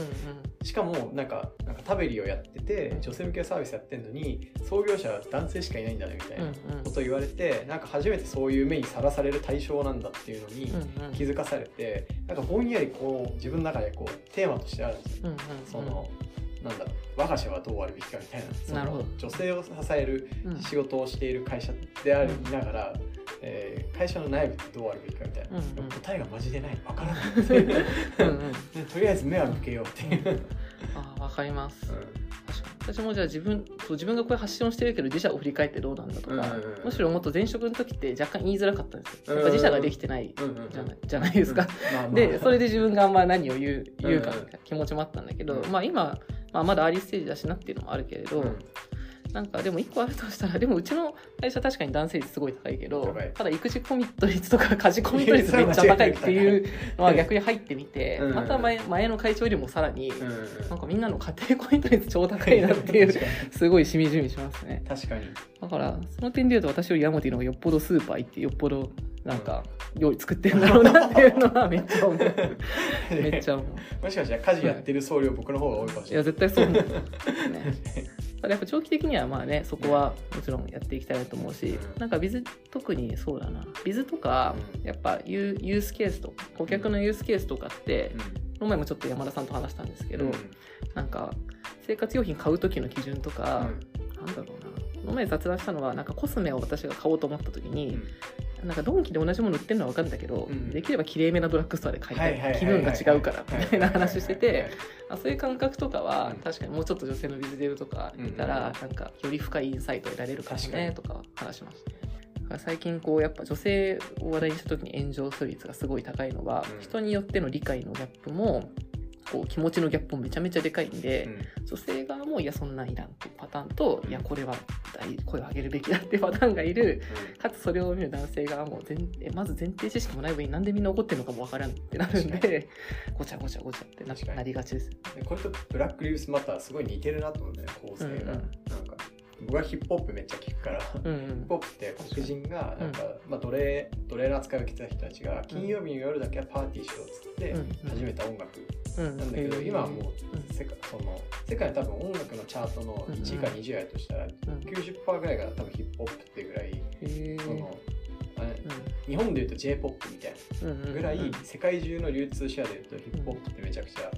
しかもなんかなんかタベリをやってて女性向けサービスやってんのに創業者は男性しかいないんだねみたいなことを言われてなんか初めてそういう目にさらされる対象なんだっていうのに気づかされてなんかぼんやりこう自分の中でこうテーマとしてあるんですよ。そのなんだろう我が社はどうあるべきかみたいななるほど。女性を支えるうん。仕事をしている会社でありながら、えー会社の内部ってどうあるべきかみたいな、うんうん。答えがマジでない。わからない。う [laughs] うん。とりあえず目は向けようっていう、あーわかります。うん。私もじゃあ自分そう自分がこういう発信をしてるけど自社を振り返ってどうなんだとか、うんうんうん。むしろもっと前職の時って若干言いづらかったんですよ。う自社ができてないじゃない,、じゃないですか、まあまあでそれで自分がまあ何を言う言うかみたいな気持ちもあったんだけど、うん。まあ今、まあ、まだアーリーステージだしなっていうのもあるけれど、うんなんかでも一個あるとしたらでもうちの会社確かに男性率すごい高いけどただ育児コミット率とか家事コミット率めっちゃ高いっていうのは逆に入ってみてうん。また前前の会長よりもさらになんかみんなの家庭コミット率超高いなっていうすごいしみじみしますね。に確かに。だからその点で言うと私よりヤモティの方がよっぽどスーパー行ってよっぽどなんか料理作ってるんだろうなっていうのはめっちゃ思う。[laughs] めっちゃ思う。もしかしたら家事やってる総量僕の方が多いかもしいやれない。絶対そう思う、[laughs] ね、ただやっぱ長期的にはまあねそこはもちろんやっていきたいなと思うし、うんなんかビズ特にそうだな。ビズとかうんやっぱユーユースケースと顧客のユースケースとかって、この前もちょっと山田さんと話したんですけど、うん。なんか生活用品買う時の基準とか、なんだろうな。この前雑談したのはなんかコスメを私が買おうと思った時に、なんかドンキで同じもの売ってるのは分かるんだけど、うん。できればきれいめなドラッグストアで買いたはい気分が違うからみたいな話してて。そういう感覚とかはうん。確かにもうちょっと女性のビズデブとかいたらなんかより深いインサイトを得られるかもねとか話しました。最近こうやっぱ女性を話題にした時に炎上する率がすごい高いのは、うん。人によっての理解のギャップもこう気持ちのギャップもめちゃめちゃでかいんで、うん。女性側もいやそんなんいらんっていうパターンといやこれは大声を上げるべきだっていうパターンがいる。かつそれを見る男性側も前えまず前提知識もない上になんでみんな怒ってるのかもわからんってなるん確でごちゃごちゃごちゃってななりがちです。でこれとブラック・リーブス・マターすごい似てるなと思うんだよね構成が、うんうん。なんか僕はヒップホップめっちゃ聞くから、うんうん。ヒップホップって黒人がなんか、まあ、奴隷奴隷の扱いを受けてた人たちが金曜日の夜だけはパーティーしようっつってうん。始めた音楽うんなんだけど、今はもううん。世界その世界の多分音楽のチャートの1位か20位やとしたらうん。90%ぐらいが多分ヒップホップっていうぐらい、その日本でいうと J−POP みたいなうんうんぐらい世界中の流通シェアでいうとヒップホップってめちゃくちゃも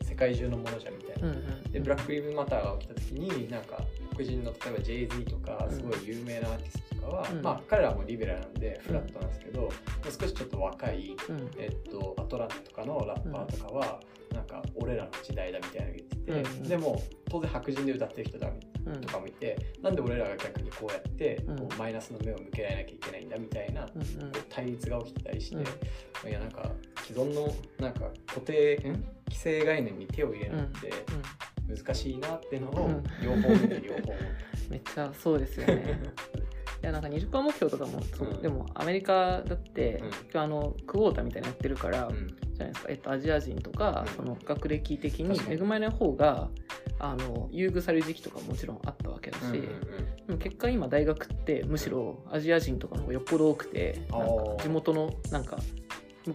う世界中のものじゃんみたいな。うんうんでブラック・リブマターが起きた時になんか黒人の例えば Jay-Z とかうん。すごい有名なアーティストとかは、うん。まあ彼らもリベラルなんでフラットなんですけど、もう少しちょっと若い、うん。えっと、アトランタとかのラッパーとかは、なんか俺らの時代だみたいなの言ってて、うん。でも当然白人で歌ってる人だうん。とかもいて、なんで俺らが逆にこうやってうん。こうマイナスの目を向けられなきゃいけないんだみたいな、こうんうん。う対立が起きてたりして、うん。いやなんか既存のなんか固定ん。規制概念に手を入れるのって難しいなっていうのをうん。両方見て両方 [laughs] めっちゃそうですよね。[laughs] いやなんか20%目標とかもそう、うん。でもアメリカだって、うん。今日あのクォーターみたいなのやってるから、うん。じゃないですか、えっと、アジア人とか、うん。その学歴的に恵まれない方があの優遇される時期とかももちろんあったわけだし、うんうんでも結果今大学ってむしろアジア人とかの方がよっぽど多くてなんか地元のなんかむ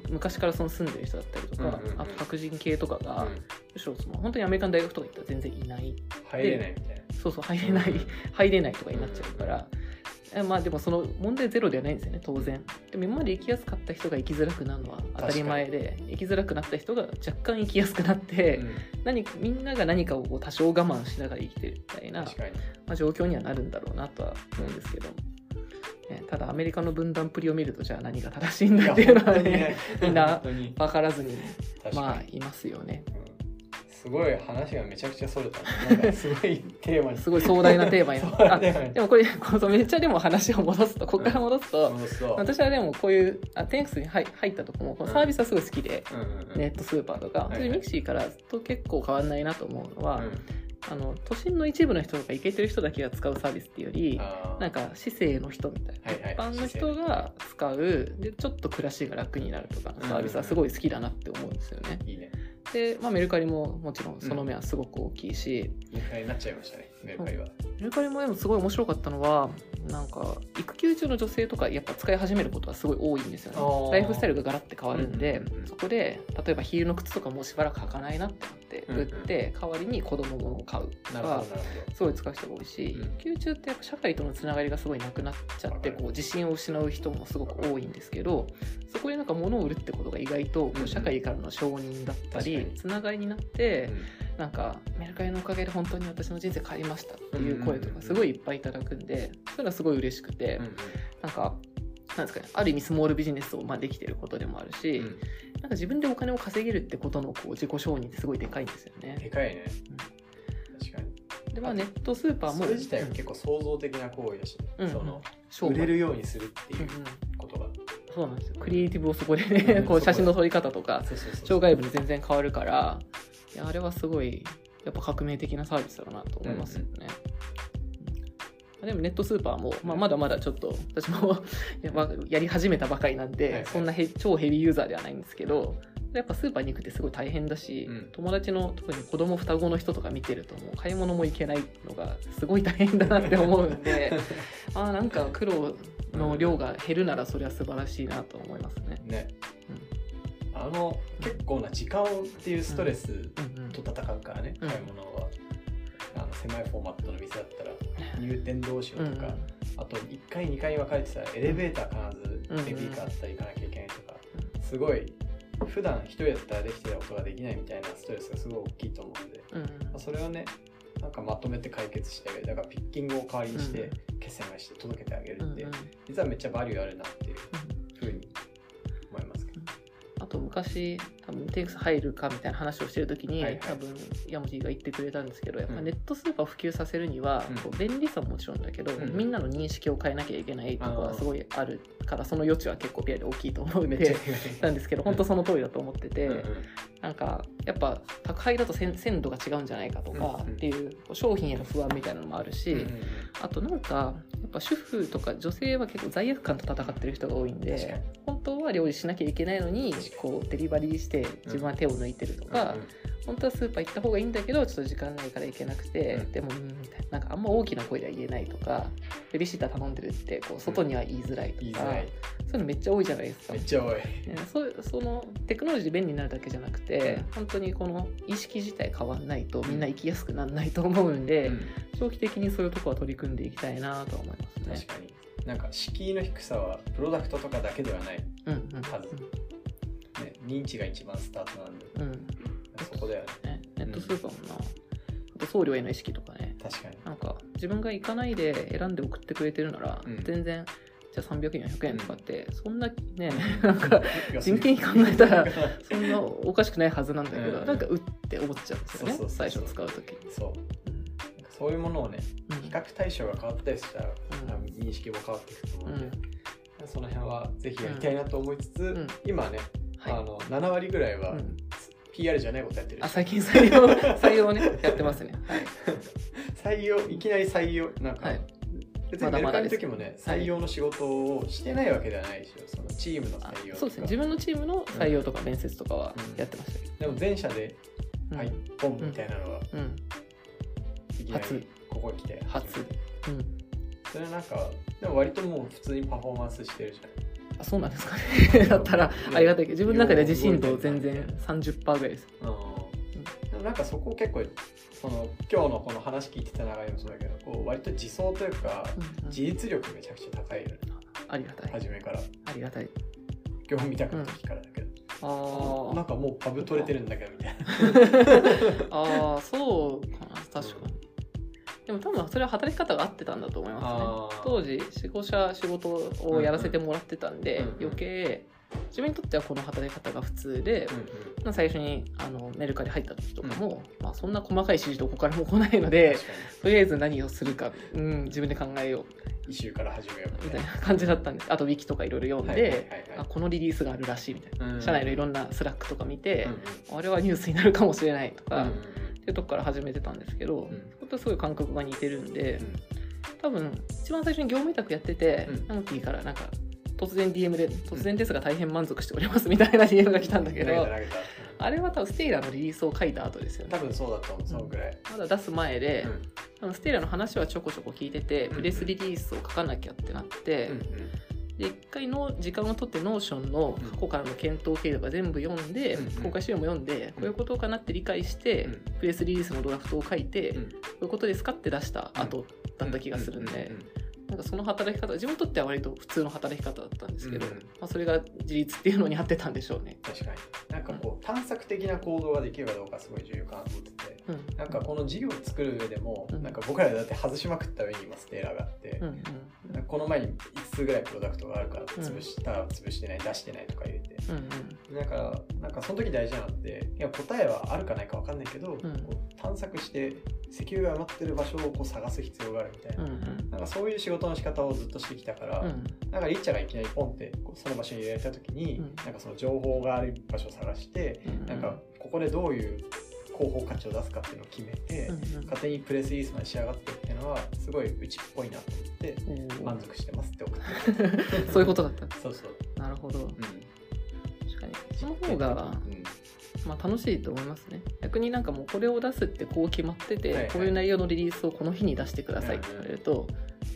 昔からその住んでる人だったりとか、うんうんうん。あと白人系とかが、うん。むしろその本当にアメリカの大学とか行ったら全然いない。入れないみたいな。そうそう入れない。入れないとかになっちゃうから。えまあでもその問題ゼロではないんですよね当然。でも今まで生きやすかった人が生きづらくなるのは当たり前で生きづらくなった人が若干生きやすくなって、うん。何みんなが何かを多少我慢しながら生きてるみたいな、まあ、状況にはなるんだろうなとは思うんですけど、ね、ただアメリカの分断っぷりを見るとじゃあ何が正しいんだっていうのはねみんな分からずにまあいますよね。うんすごい話がめちゃくちゃそれた。ねなんかすごいテーマに。すごい壮大なテーマに [laughs] 壮大な。あテーマにでもこれこのめっちゃでも話を戻すとここから戻すと、そうそう私はでもこういうあ10X に入入ったとこもこのサービスはすごい好きで、うんうんうん。ネットスーパーとか、はいはい。 mixi からと結構変わんないなと思うのは、うんあの都心の一部の人とかイケてる人だけが使うサービスっていうよりなんか市井の人みたいな、はいはい。一般の人が使うでちょっと暮らしが楽になるとかのサービスはすごい好きだなって思うんですよね。いいね。で、まあ、メルカリももちろんその面はすごく大きいし、インフラになっちゃいましたねメルカリはメルカリもでもすごい面白かったのはなんか育休中の女性とかやっぱ使い始めることはすごい多いんですよね。ライフスタイルがガラッて変わるんで、うんうんうん。そこで例えばヒールの靴とかもうしばらく履かないなってなってうんうん売って、代わりに子供物を買うとかすごい使う人が多いし、うん。育休中ってやっぱ社会とのつながりがすごいなくなっちゃってこう自信を失う人もすごく多いんですけどそこでなんか物を売るってことが意外と社会からの承認だったり、確かに。つながりになって、どなんかメルカリのおかげで本当に私の人生変わりましたっていう声とかすごいいっぱいいただくんでそれがすごい嬉しくて、うん。うんなんかなんですかねある意味スモールビジネスをまあできてることでもあるし、うん。なんか自分でお金を稼げるってことのこう自己承認ってすごいでかいんですよでね。かいね確かに。でまあネットスーパーもそれ自体が結構創造的な行為だしうん。その商売。売れるようにするっていううんうん。ことがそうなんですよ。クリエイティブをそこでうねこでこう写真の撮り方とか障害部で全然変わるからいやあれはすごいやっぱ革命的なサービスだなと思いますよね。うんでもネットスーパーも、まあ、まだまだちょっと私も [laughs] やり始めたばかりなんで、はい。はいそんなヘ超ヘビーユーザーではないんですけどやっぱスーパーに行くってすごい大変だし、うん。友達の特に子供双子の人とか見てるともう買い物も行けないのがすごい大変だなって思うんで [laughs] ああなんか苦労の量が減るならそれは素晴らしいなと思いますね。ねあの結構な時間っていうストレスと戦うからねうん。買い物は。あの狭いフォーマットの店だったら入店どうしようとかあと1階2階に分かれてたらエレベーター必ずベビーカーあったら行かなきゃいけないとか。すごい普段一人だったらできてたことができないみたいなストレスがすごい大きいと思うんで、まあ、それをねなんかまとめて解決してあげる。だからピッキングを代わりにしてうん。決済までして届けてあげるって、実はめっちゃバリューあるなっていうふうにと昔多分テイクス入るかみたいな話をしてる時に、はい。はい多分ヤモティが言ってくれたんですけどやっぱうん。ネットスーパーを普及させるには、うん。こう便利さももちろんだけど、うん。みんなの認識を変えなきゃいけないところあーはすごいあるからその余地は結構ピアで大きいと思うんでなんですけど本当その通りだと思ってて、うんうん。なんかやっぱ宅配だと鮮鮮度が違うんじゃないかとかっていう商品への不安みたいなのもあるし、あとなんかやっぱ主婦とか女性は結構罪悪感と戦ってる人が多いんで本当は料理しなきゃいけないのにこうデリバリーして自分は手を抜いてるとか、本当はスーパー行った方がいいんだけどちょっと時間ないから行けなくて、うん。でもうんみたいな。なんかあんま大きな声では言えないとかベビーシッター頼んでるってこう外には言いづらいとか、そういうのめっちゃ多いじゃないですか。めっちゃ多い。ねそうそのテクノロジー便利になるだけじゃなくて、うん。本当にこの意識自体変わんないとみんな生きやすくならないと思うんで、うん。長期的にそういうところは取り組んでいきたいなとは思いますね。確かに。なんか敷居の低さはプロダクトとかだけではない、ね、うんうん。はず認知が一番スタートなんで。うん。うんそこだよね。ね、ネットスーパーもな、あと送料への意識とかね。確かに。なんか自分が行かないで選んで送ってくれてるなら、うん。全然じゃあ300円400円とかって、そんなねう [laughs] なんか人件費考えたらそんなおかしくないはずなんだけど、うん。なんかうって思っちゃうんですよね。そうそうそう最初使う時。そう。そういうものをねうん。比較対象が変わったりしたら、ん。多分認識も変わっていくと思ううんで、ん。その辺はぜひやりたいなと思いつつ、ん。今ね、はい。あの7割ぐらいはうん。PR じゃないことやってる。あ最近採用 [laughs] 採用をねやってますね。はい。採用いきなり採用なんか、はい。別にメルカリの時もねはい。採用の仕事をしてないわけではないでしょ。そのチームのあ採用そうですね。自分のチームの採用とか面接とかはうん。やってました。けでも全社で、ど、はいポンみたいなのは、うん、うん、いきな初。りここに来て。初、うん、それなんかでも割ともう普通にパフォーマンスしてるじあそうなんですかね。[laughs] だったらありがたいけど自分の中では自信度全然30%ぐらいです。うん、なんかそこ結構その今日のこの話聞いてた流れもそうだけどこう割と自走というか、うんうん。自立力めちゃくちゃ高いよね。ありがたい。初めから。ありがたい。業務見たくなった時からだけど、あなんかもうパブ取れてるんだけどみたいな。ー [laughs] あーそうかな確かに、でも多分それは働き方が合ってたんだと思いますね。当時仕事者仕事をやらせてもらってたんで、うんうん余計自分にとってはこの働き方が普通で、まあ最初にあのメルカリ入った時とかも、まあ、そんな細かい指示どこからも来ないのでとりあえず何をするか、うん、自分で考えよう。に一周から始めようみたいな。な感じだったんですあとウィキとかいろいろ読んで、はいはいはいはい。あこのリリースがあるらしいみたいな、うん。社内のいろんな Slack とか見てうん、あれはニュースになるかもしれないとか、うんうんっていうとこから始めてたんですけど、んそことすごい感覚が似てるんで、うん多分一番最初に業務委託やってて、うんナムティからなんか突然 DM で「突然ですが大変満足しております」みたいな DM が来たんだけど、あれは多分 Stailer のリリースを書いた後ですよね。多分そうだと思うそのぐらい、まだ出す前で、うん Stailer の話はちょこちょこ聞いてて、うんプレスリリースを書かなきゃってなって、うんで一回の時間を取って Notion の過去からの検討経路が全部読んで、うん公開資料も読んで、こういうことかなって理解して、うん。プレスリリースのドラフトを書いて、うん。こういうことですかって出した後だった気がするんで、なんかその働き方自分にとっては割と普通の働き方だったんですけど、うん。まあ、それが自立っていうのに合ってたんでしょうね。確かに。なんかこう探索的な行動ができるかどうかすごい重要かなと思っててうん。なんかこの事業を作る上でも、うん。なんか僕らだって外しまくった上に今ステーラーがあって、うんこの前に5つぐらいプロダクトがあるから潰した、潰してない出してないとか言って。うんだからなんかその時大事なのっていや答えはあるかないか分かんないけど、探索して石油が埋まってる場所をこう探す必要があるみたいな,、うんうんなんかそういう仕事の仕方をずっとしてきたから、うんなんかリッチャーがいきなりポンってその場所に入れられた時に、うん。なんかその情報がある場所を探して、うんなんかここでどういう広報価値を出すかっていうのを決めて、うんうん。勝手にプレスリリースまで仕上がってっていうのはすごいうちっぽいなと思って満足してますって送ってる [laughs] そういうことだったそうそう、なるほど。うん、確かに。その方が、まあ、楽しいと思いますね。逆になんかもうこれを出すってこう決まってて、はいはい。こういう内容のリリースをこの日に出してくださいって言われると、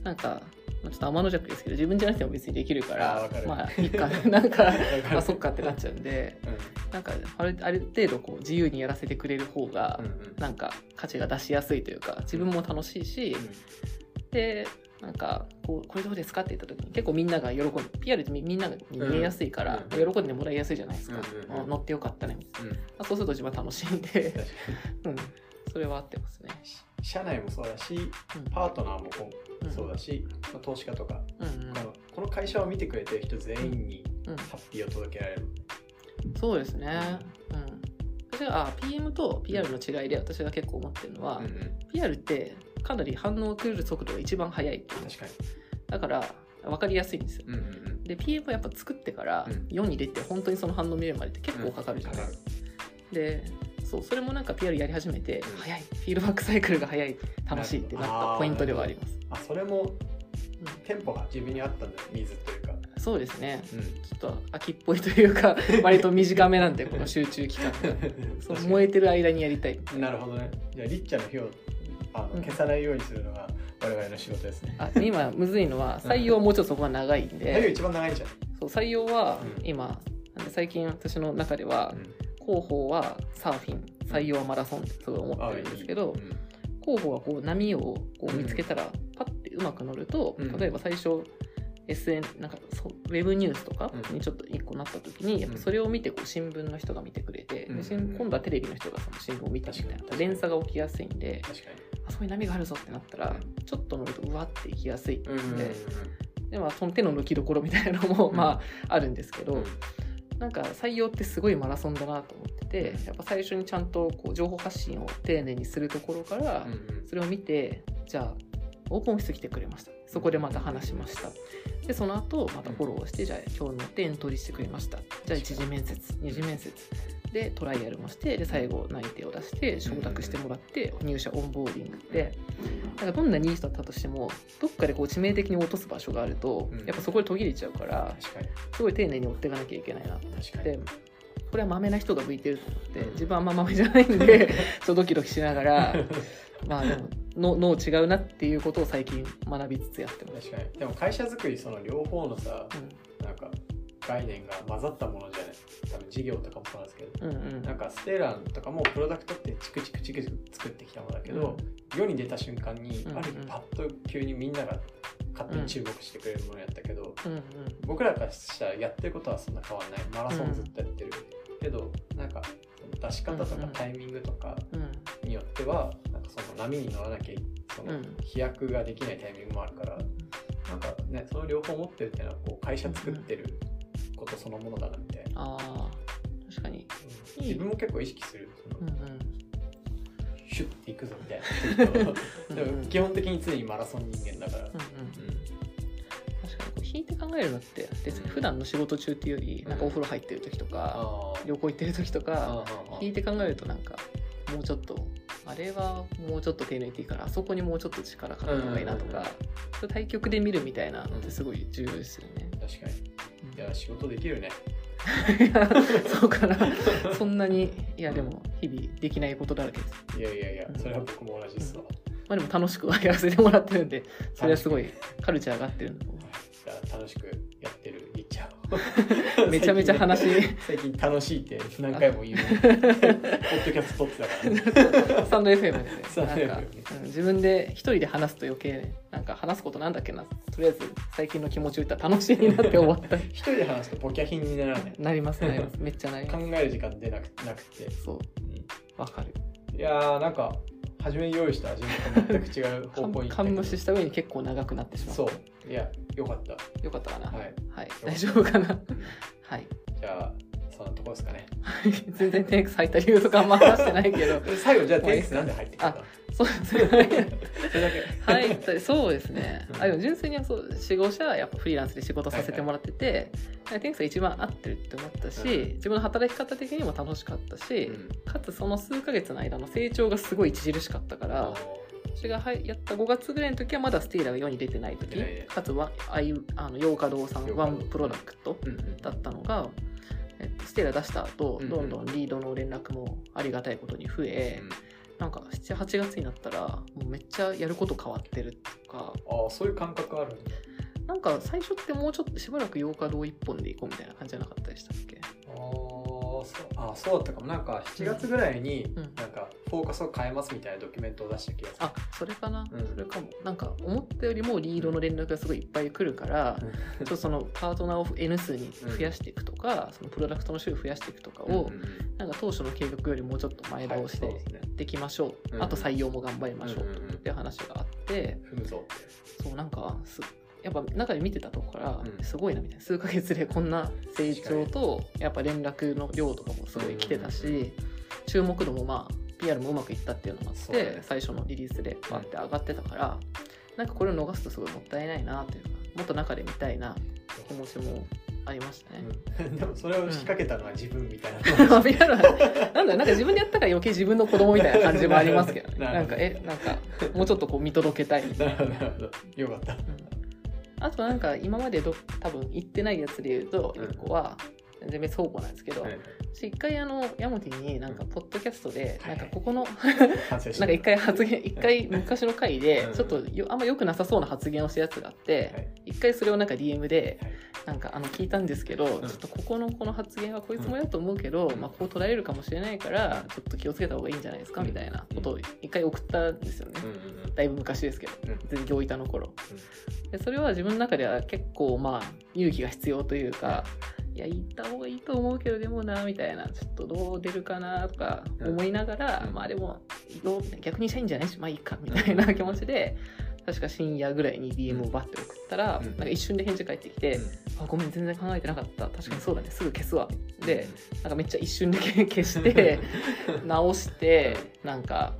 なんかまあちょっと天の弱ですけど自分じゃなくても別にできるからまあいいかな。[laughs] んかまあそっかってなっちゃうんでうん。なんかあるある程度こう自由にやらせてくれる方が、うんうん。なんか価値が出しやすいというか自分も楽しいし、でなんかこうこれどうですかって言った時に結構みんなが喜んで PR ってみみんなに見えやすいから、うん。喜んでもらいやすいじゃないですか、うんうんうん。あ乗ってよかったね、うんうん。まあ、そうすると自分は楽しいんで、うん、それは合ってますね、社内もそうだしうん。パートナーもそうだし、まあ投資家とか、うんうん。このこの会社を見てくれてる人全員にうん。ハッピーを届けられる、そうですね、うん、私があ PM と PR の違いで私が結構思ってるのは、うんうん。PR ってかなり反応をくる速度が一番速い確かに、だから分かりやすいんですよ。うんうんうん、で PM はやっぱ作ってからうん。世に出て本当にその反応見るまでって結構かかるじゃない。ですか、でそうそれもなんか PR やり始めて、うん。早い。フィードバックサイクルが早い。楽しいってなったポイントではあります、あそれもテンポが自分に合ったんだニーズというか、そうですね。うん、ちょっと秋っぽいというか [laughs] 割と短めなんでこの集中期間。[laughs] が燃えてる間にやりたい。なるほどね。じゃあリッチャーの火をあのうん。消さないようにするのが我々の仕事ですね、あ今むずいのは採用はもうちょっとそこが長いん作業で一番長いじゃん、そう採用はうん。今最近私の中では広報はサーフィン採用はマラソンってすごい思ってるんですけどうん。広報はこう波をこう見つけたらパッてうまく乗るとうん。例えば最初 SN なんかそうウェブニュースとかうん。にちょっと一個なった時にやっぱそれを見てこう新聞の人が見てくれて、うん。今度はテレビの人がその新聞を見てみたいな連鎖が起きやすいんで確かあそういう波があるぞってなったらうちょっと乗るとうわっていきやすいんで,、に、うんうんうんでまあ、その手の抜きどころみたいなのも、うん。まああるんですけど、うん。なんか採用ってすごいマラソンだなと思っててやっぱ最初にちゃんとこう情報発信を丁寧にするところから、それを見てじゃあオープンオフィス来てくれましたそこでまた話しました。でその後またフォローしてじゃあ今日乗ってエントリーしてくれました。じゃあ一次面接二次面接。でトライアルもしてで最後内定を出して承諾してもらって入社オンボーディングで。なんかどんなニーズだったとしてもどっかでこう致命的に落とす場所があるとうん。やっぱそこで途切れちゃうからすごい丁寧に追っていかなきゃいけないなと確かに。でこれはマメな人が向いてると思ってうん。自分はあんまマメじゃないんで [laughs] ちょっとドキドキしながらまあでもの脳違うなっていうことを最近学びつつやってます。確かに。でも会社作りその両方のさうん。なんか概念が混ざったものじゃない。多分事業とかもそうなんですけど、うんうん。なんかステーランとかもプロダクトってチクチクチクチク作ってきたものだけど、世に出た瞬間に、うんうん。ある日パッと急にみんなが勝手に注目してくれるものやったけど、うんうん。僕らからしたらやってることはそんな変わんない。マラソンずっとやってる、けどなんか出し方とうんうん。かタイミングとかうん。によってはその波に乗らなきゃそのうん。飛躍ができないタイミングもあるから、なんかねその両方持ってるっていうのはこう会社作ってることそのものだなみたいな、ああ確かに。うん。自分も結構意識する。そのうんうん。シュッていくぞみたいな。[laughs] 基本的に常にマラソン人間だから、うんうん。確かにこう引いて考えるのって別に普段の仕事中っていうよりなんかお風呂入ってる時とか旅行行ってる時とか引いて考えるとなんかもうちょっとあれはもうちょっと手抜いていいからあそこにもうちょっと力かけた方がいいなとか対局で見るみたいなのってすごい重要ですよね。確かに。いや仕事できるね。[laughs] そうかな。[laughs] そんなにいやでも日々できないことだらけです。いやいやいやうん。それは僕も同じですわ、まあでも楽しく [laughs] やらせてもらってるんでそれはすごいカルチャー上がってるんだと思じゃあ楽しく [laughs] めちゃめちゃ話。最近楽しいって何回も言う。[laughs] ポッドキャスト撮ってたから。ねスタンド FM でねスタンド FM 自分で一人で話すと余計なんか話すことなんだっけな。とりあえず最近の気持ちを言ったら楽しいなって思った。[laughs] 一人で話すとポキャ品にならない。なりますなります。めっちゃなり考ます。える時間出なくなくて、そう。わかる。いやーなんか初めに用意した味と全く違う方向に行ったけど。勘無視した上に結構長くなってしまったそう。いやよかった。よかったかな。はい。はい、大丈夫かな。うん。はい。じゃあそんなとこですかね。全然テンクス入った理由とかあんま話してないけど。[laughs] 最後じゃあテニスなんで入ってきたの？そうですね。それだけ。はい、そうですね。う。ん。あでも純粋にそう4、5社はやっぱフリーランスで仕事させてもらってて、テニスが一番合ってるって思ったし、うん。自分の働き方的にも楽しかったし、うん。かつその数ヶ月の間の成長がすごい著しかったから、私がはいやった5月ぐらいの時はまだスティーラーが世に出てない時かつはあいあの洋華堂さんワンプロダクトだったのが、えっと、スティーラー出した後、どんどんリードの連絡もありがたいことに増え、なんか78月になったらもうめっちゃやること変わってるとか。ああそういう感覚あるんだ。なんか最初ってもうちょっとしばらく洋華堂一本で行こうみたいな感じじゃなかったでしたっけ？あーそうあーそう。だったかも。なんか7月ぐらいにうん。なんかフォーカスを変えますみたいなドキュメントを出した気がする。あそれかな、うん。それかも。なんか思ったよりもリードの連絡がすごいいっぱい来るから、ちょっとそのパートナーを N 数に増やしていくとか、そのプロダクトの種類増やしていくとかを、うんうんうん。なんか当初の計画よりもうちょっと前倒しではいそうできましょう、うん。うんあと採用も頑張りましょううんうんうん。っていう話があって、踏むぞそうなんかすやっぱ中で見てたとこからうん。すごいなみたいな。数ヶ月でこんな成長とやっぱ連絡の量とかもすごい来てたし、注目度もまあ PR もうまくいったっていうのもあって、最初のリリースでバーって上がってたから、なんかこれを逃すとすごいもったいないなというかもっと中で見たいな気持ちもありましたね。うん。[laughs] でもそれを仕掛けたのは自分みたいな。[laughs] なんだなんか自分でやったから余計自分の子供みたいな感じもありますけどね。[laughs] なんかえなんかもうちょっとこう見届けたいみたいな。よかった。うんあとなんか今までど多分行ってないやつで言うとうん。1個は全然別方向なんですけど、はい。私一回あのヤモティになんかポッドキャストではないんかここのなんか一回発言一回昔の回でうん。ちょっとよあんま良くなさそうな発言をしたやつがあってはい。一回それをなんか DM ではい。なんかあの聞いたんですけどちょんっとここのこの発言はこいつもやと思うけどうん。まあこう捉えるかもしれないからちょっと気をつけた方がいいんじゃないですかみたいなことを一回送ったんですよね。だいぶ昔ですけどうん。全然行板の頃。でそれは自分の中では結構まあ勇気が必要というかいや行った方がいいと思うけどでもなみたいなちょっとどう出るかなとか思いながら、うん。まあでもどう逆にしたいんじゃないしまあいいかみたいな気持ちで確か深夜ぐらいに DM をバッて送ったら、うん。なんか一瞬で返事返ってきて、あごめん全然考えてなかった。確かにそうだねすぐ消すわ。でなんかめっちゃ一瞬で消して [laughs] 直してなんか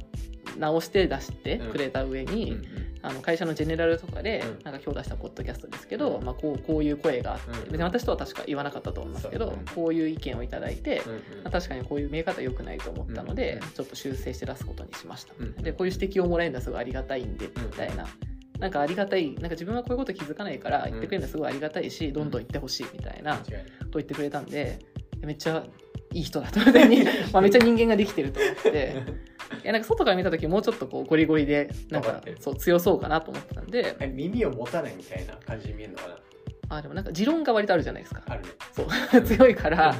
直して出してくれた上に、うんうん。あの会社のジェネラルとかで、うん。なんか今日出したポッドキャストですけど、うん。まあ、こうこういう声があって、うん別に私とは確か言わなかったと思いますけど、こういう意見をいただいて、まあ確かにこういう見え方良くないと思ったので、うんちょっと修正して出すことにしました、うんでこういう指摘をもらえるのはすごいありがたいんで、んみたいな。なんかありがたいなんか自分はこういうこと気づかないから言ってくれるのはすごいありがたいし、どんどん言ってほしいみたいなこと言ってくれたんでめっちゃいい人だと思って [laughs] まあめっちゃ人間ができてると思って [laughs] いやなんか外から見た時もうちょっとこうゴリゴリでなんか頑張ってるそう強そうかなと思ってたんで。え耳を持たないみたいな感じに見えるのかな？あでもなんか持論が割とあるじゃないですか。あるね。そう。[laughs] 強いから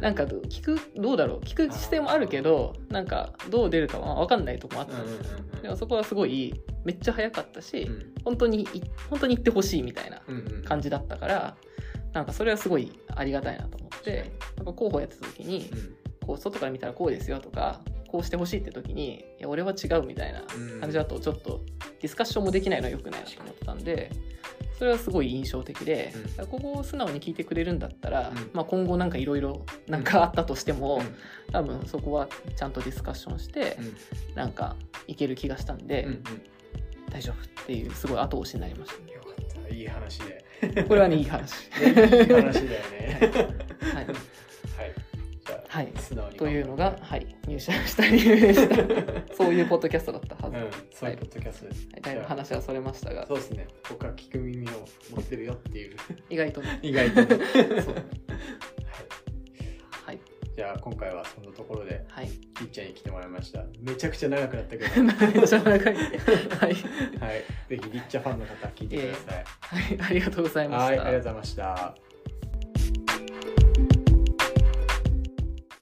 なんか聞くどうだろう？聞く姿勢もあるけどなんかどう出るかは分かんないとこもあったんですよ、でもそこはすごいめっちゃ早かったし、うん。本当にい本当に行ってほしいみたいなうんうん感じだったからなんかそれはすごいありがたいなと思ってなんか候補やってた時にうん。こう外から見たらこうですよとかこうしてほしいって時にいや俺は違うみたいなうん。感じだとちょっとディスカッションもできないのは良くないなと思ってたんでそれはすごい印象的で、うん。ここを素直に聞いてくれるんだったら、うん。まあ、今後なんかいろいろなんかあったとしても、うん。多分そこはちゃんとディスカッションして、うん。なんかいける気がしたんで、うんうん。大丈夫っていうすごい後押しになりましたね。よかった。いい話で。これはねいい話。[laughs] いい話だよね。[laughs] はい、はいはい。素直にというのが、はい、入社した理由でした。[laughs] そういうポッドキャストだったはず。うん。そういうポッドキャストです。はい。だいぶ話はそれましたが。そうですね。僕は聞く耳を持ってるよっていう。意外とね。[laughs] 意外とね。そう。はい。はい。じゃあ今回はそのところではい。りっちゃんに来てもらいました。めちゃくちゃ長くなったけど。めっちゃ長い。[laughs] はい。はい。ぜひりっちゃんファンの方聞いてください。はい。ありがとうございました。はい。ありがとうございました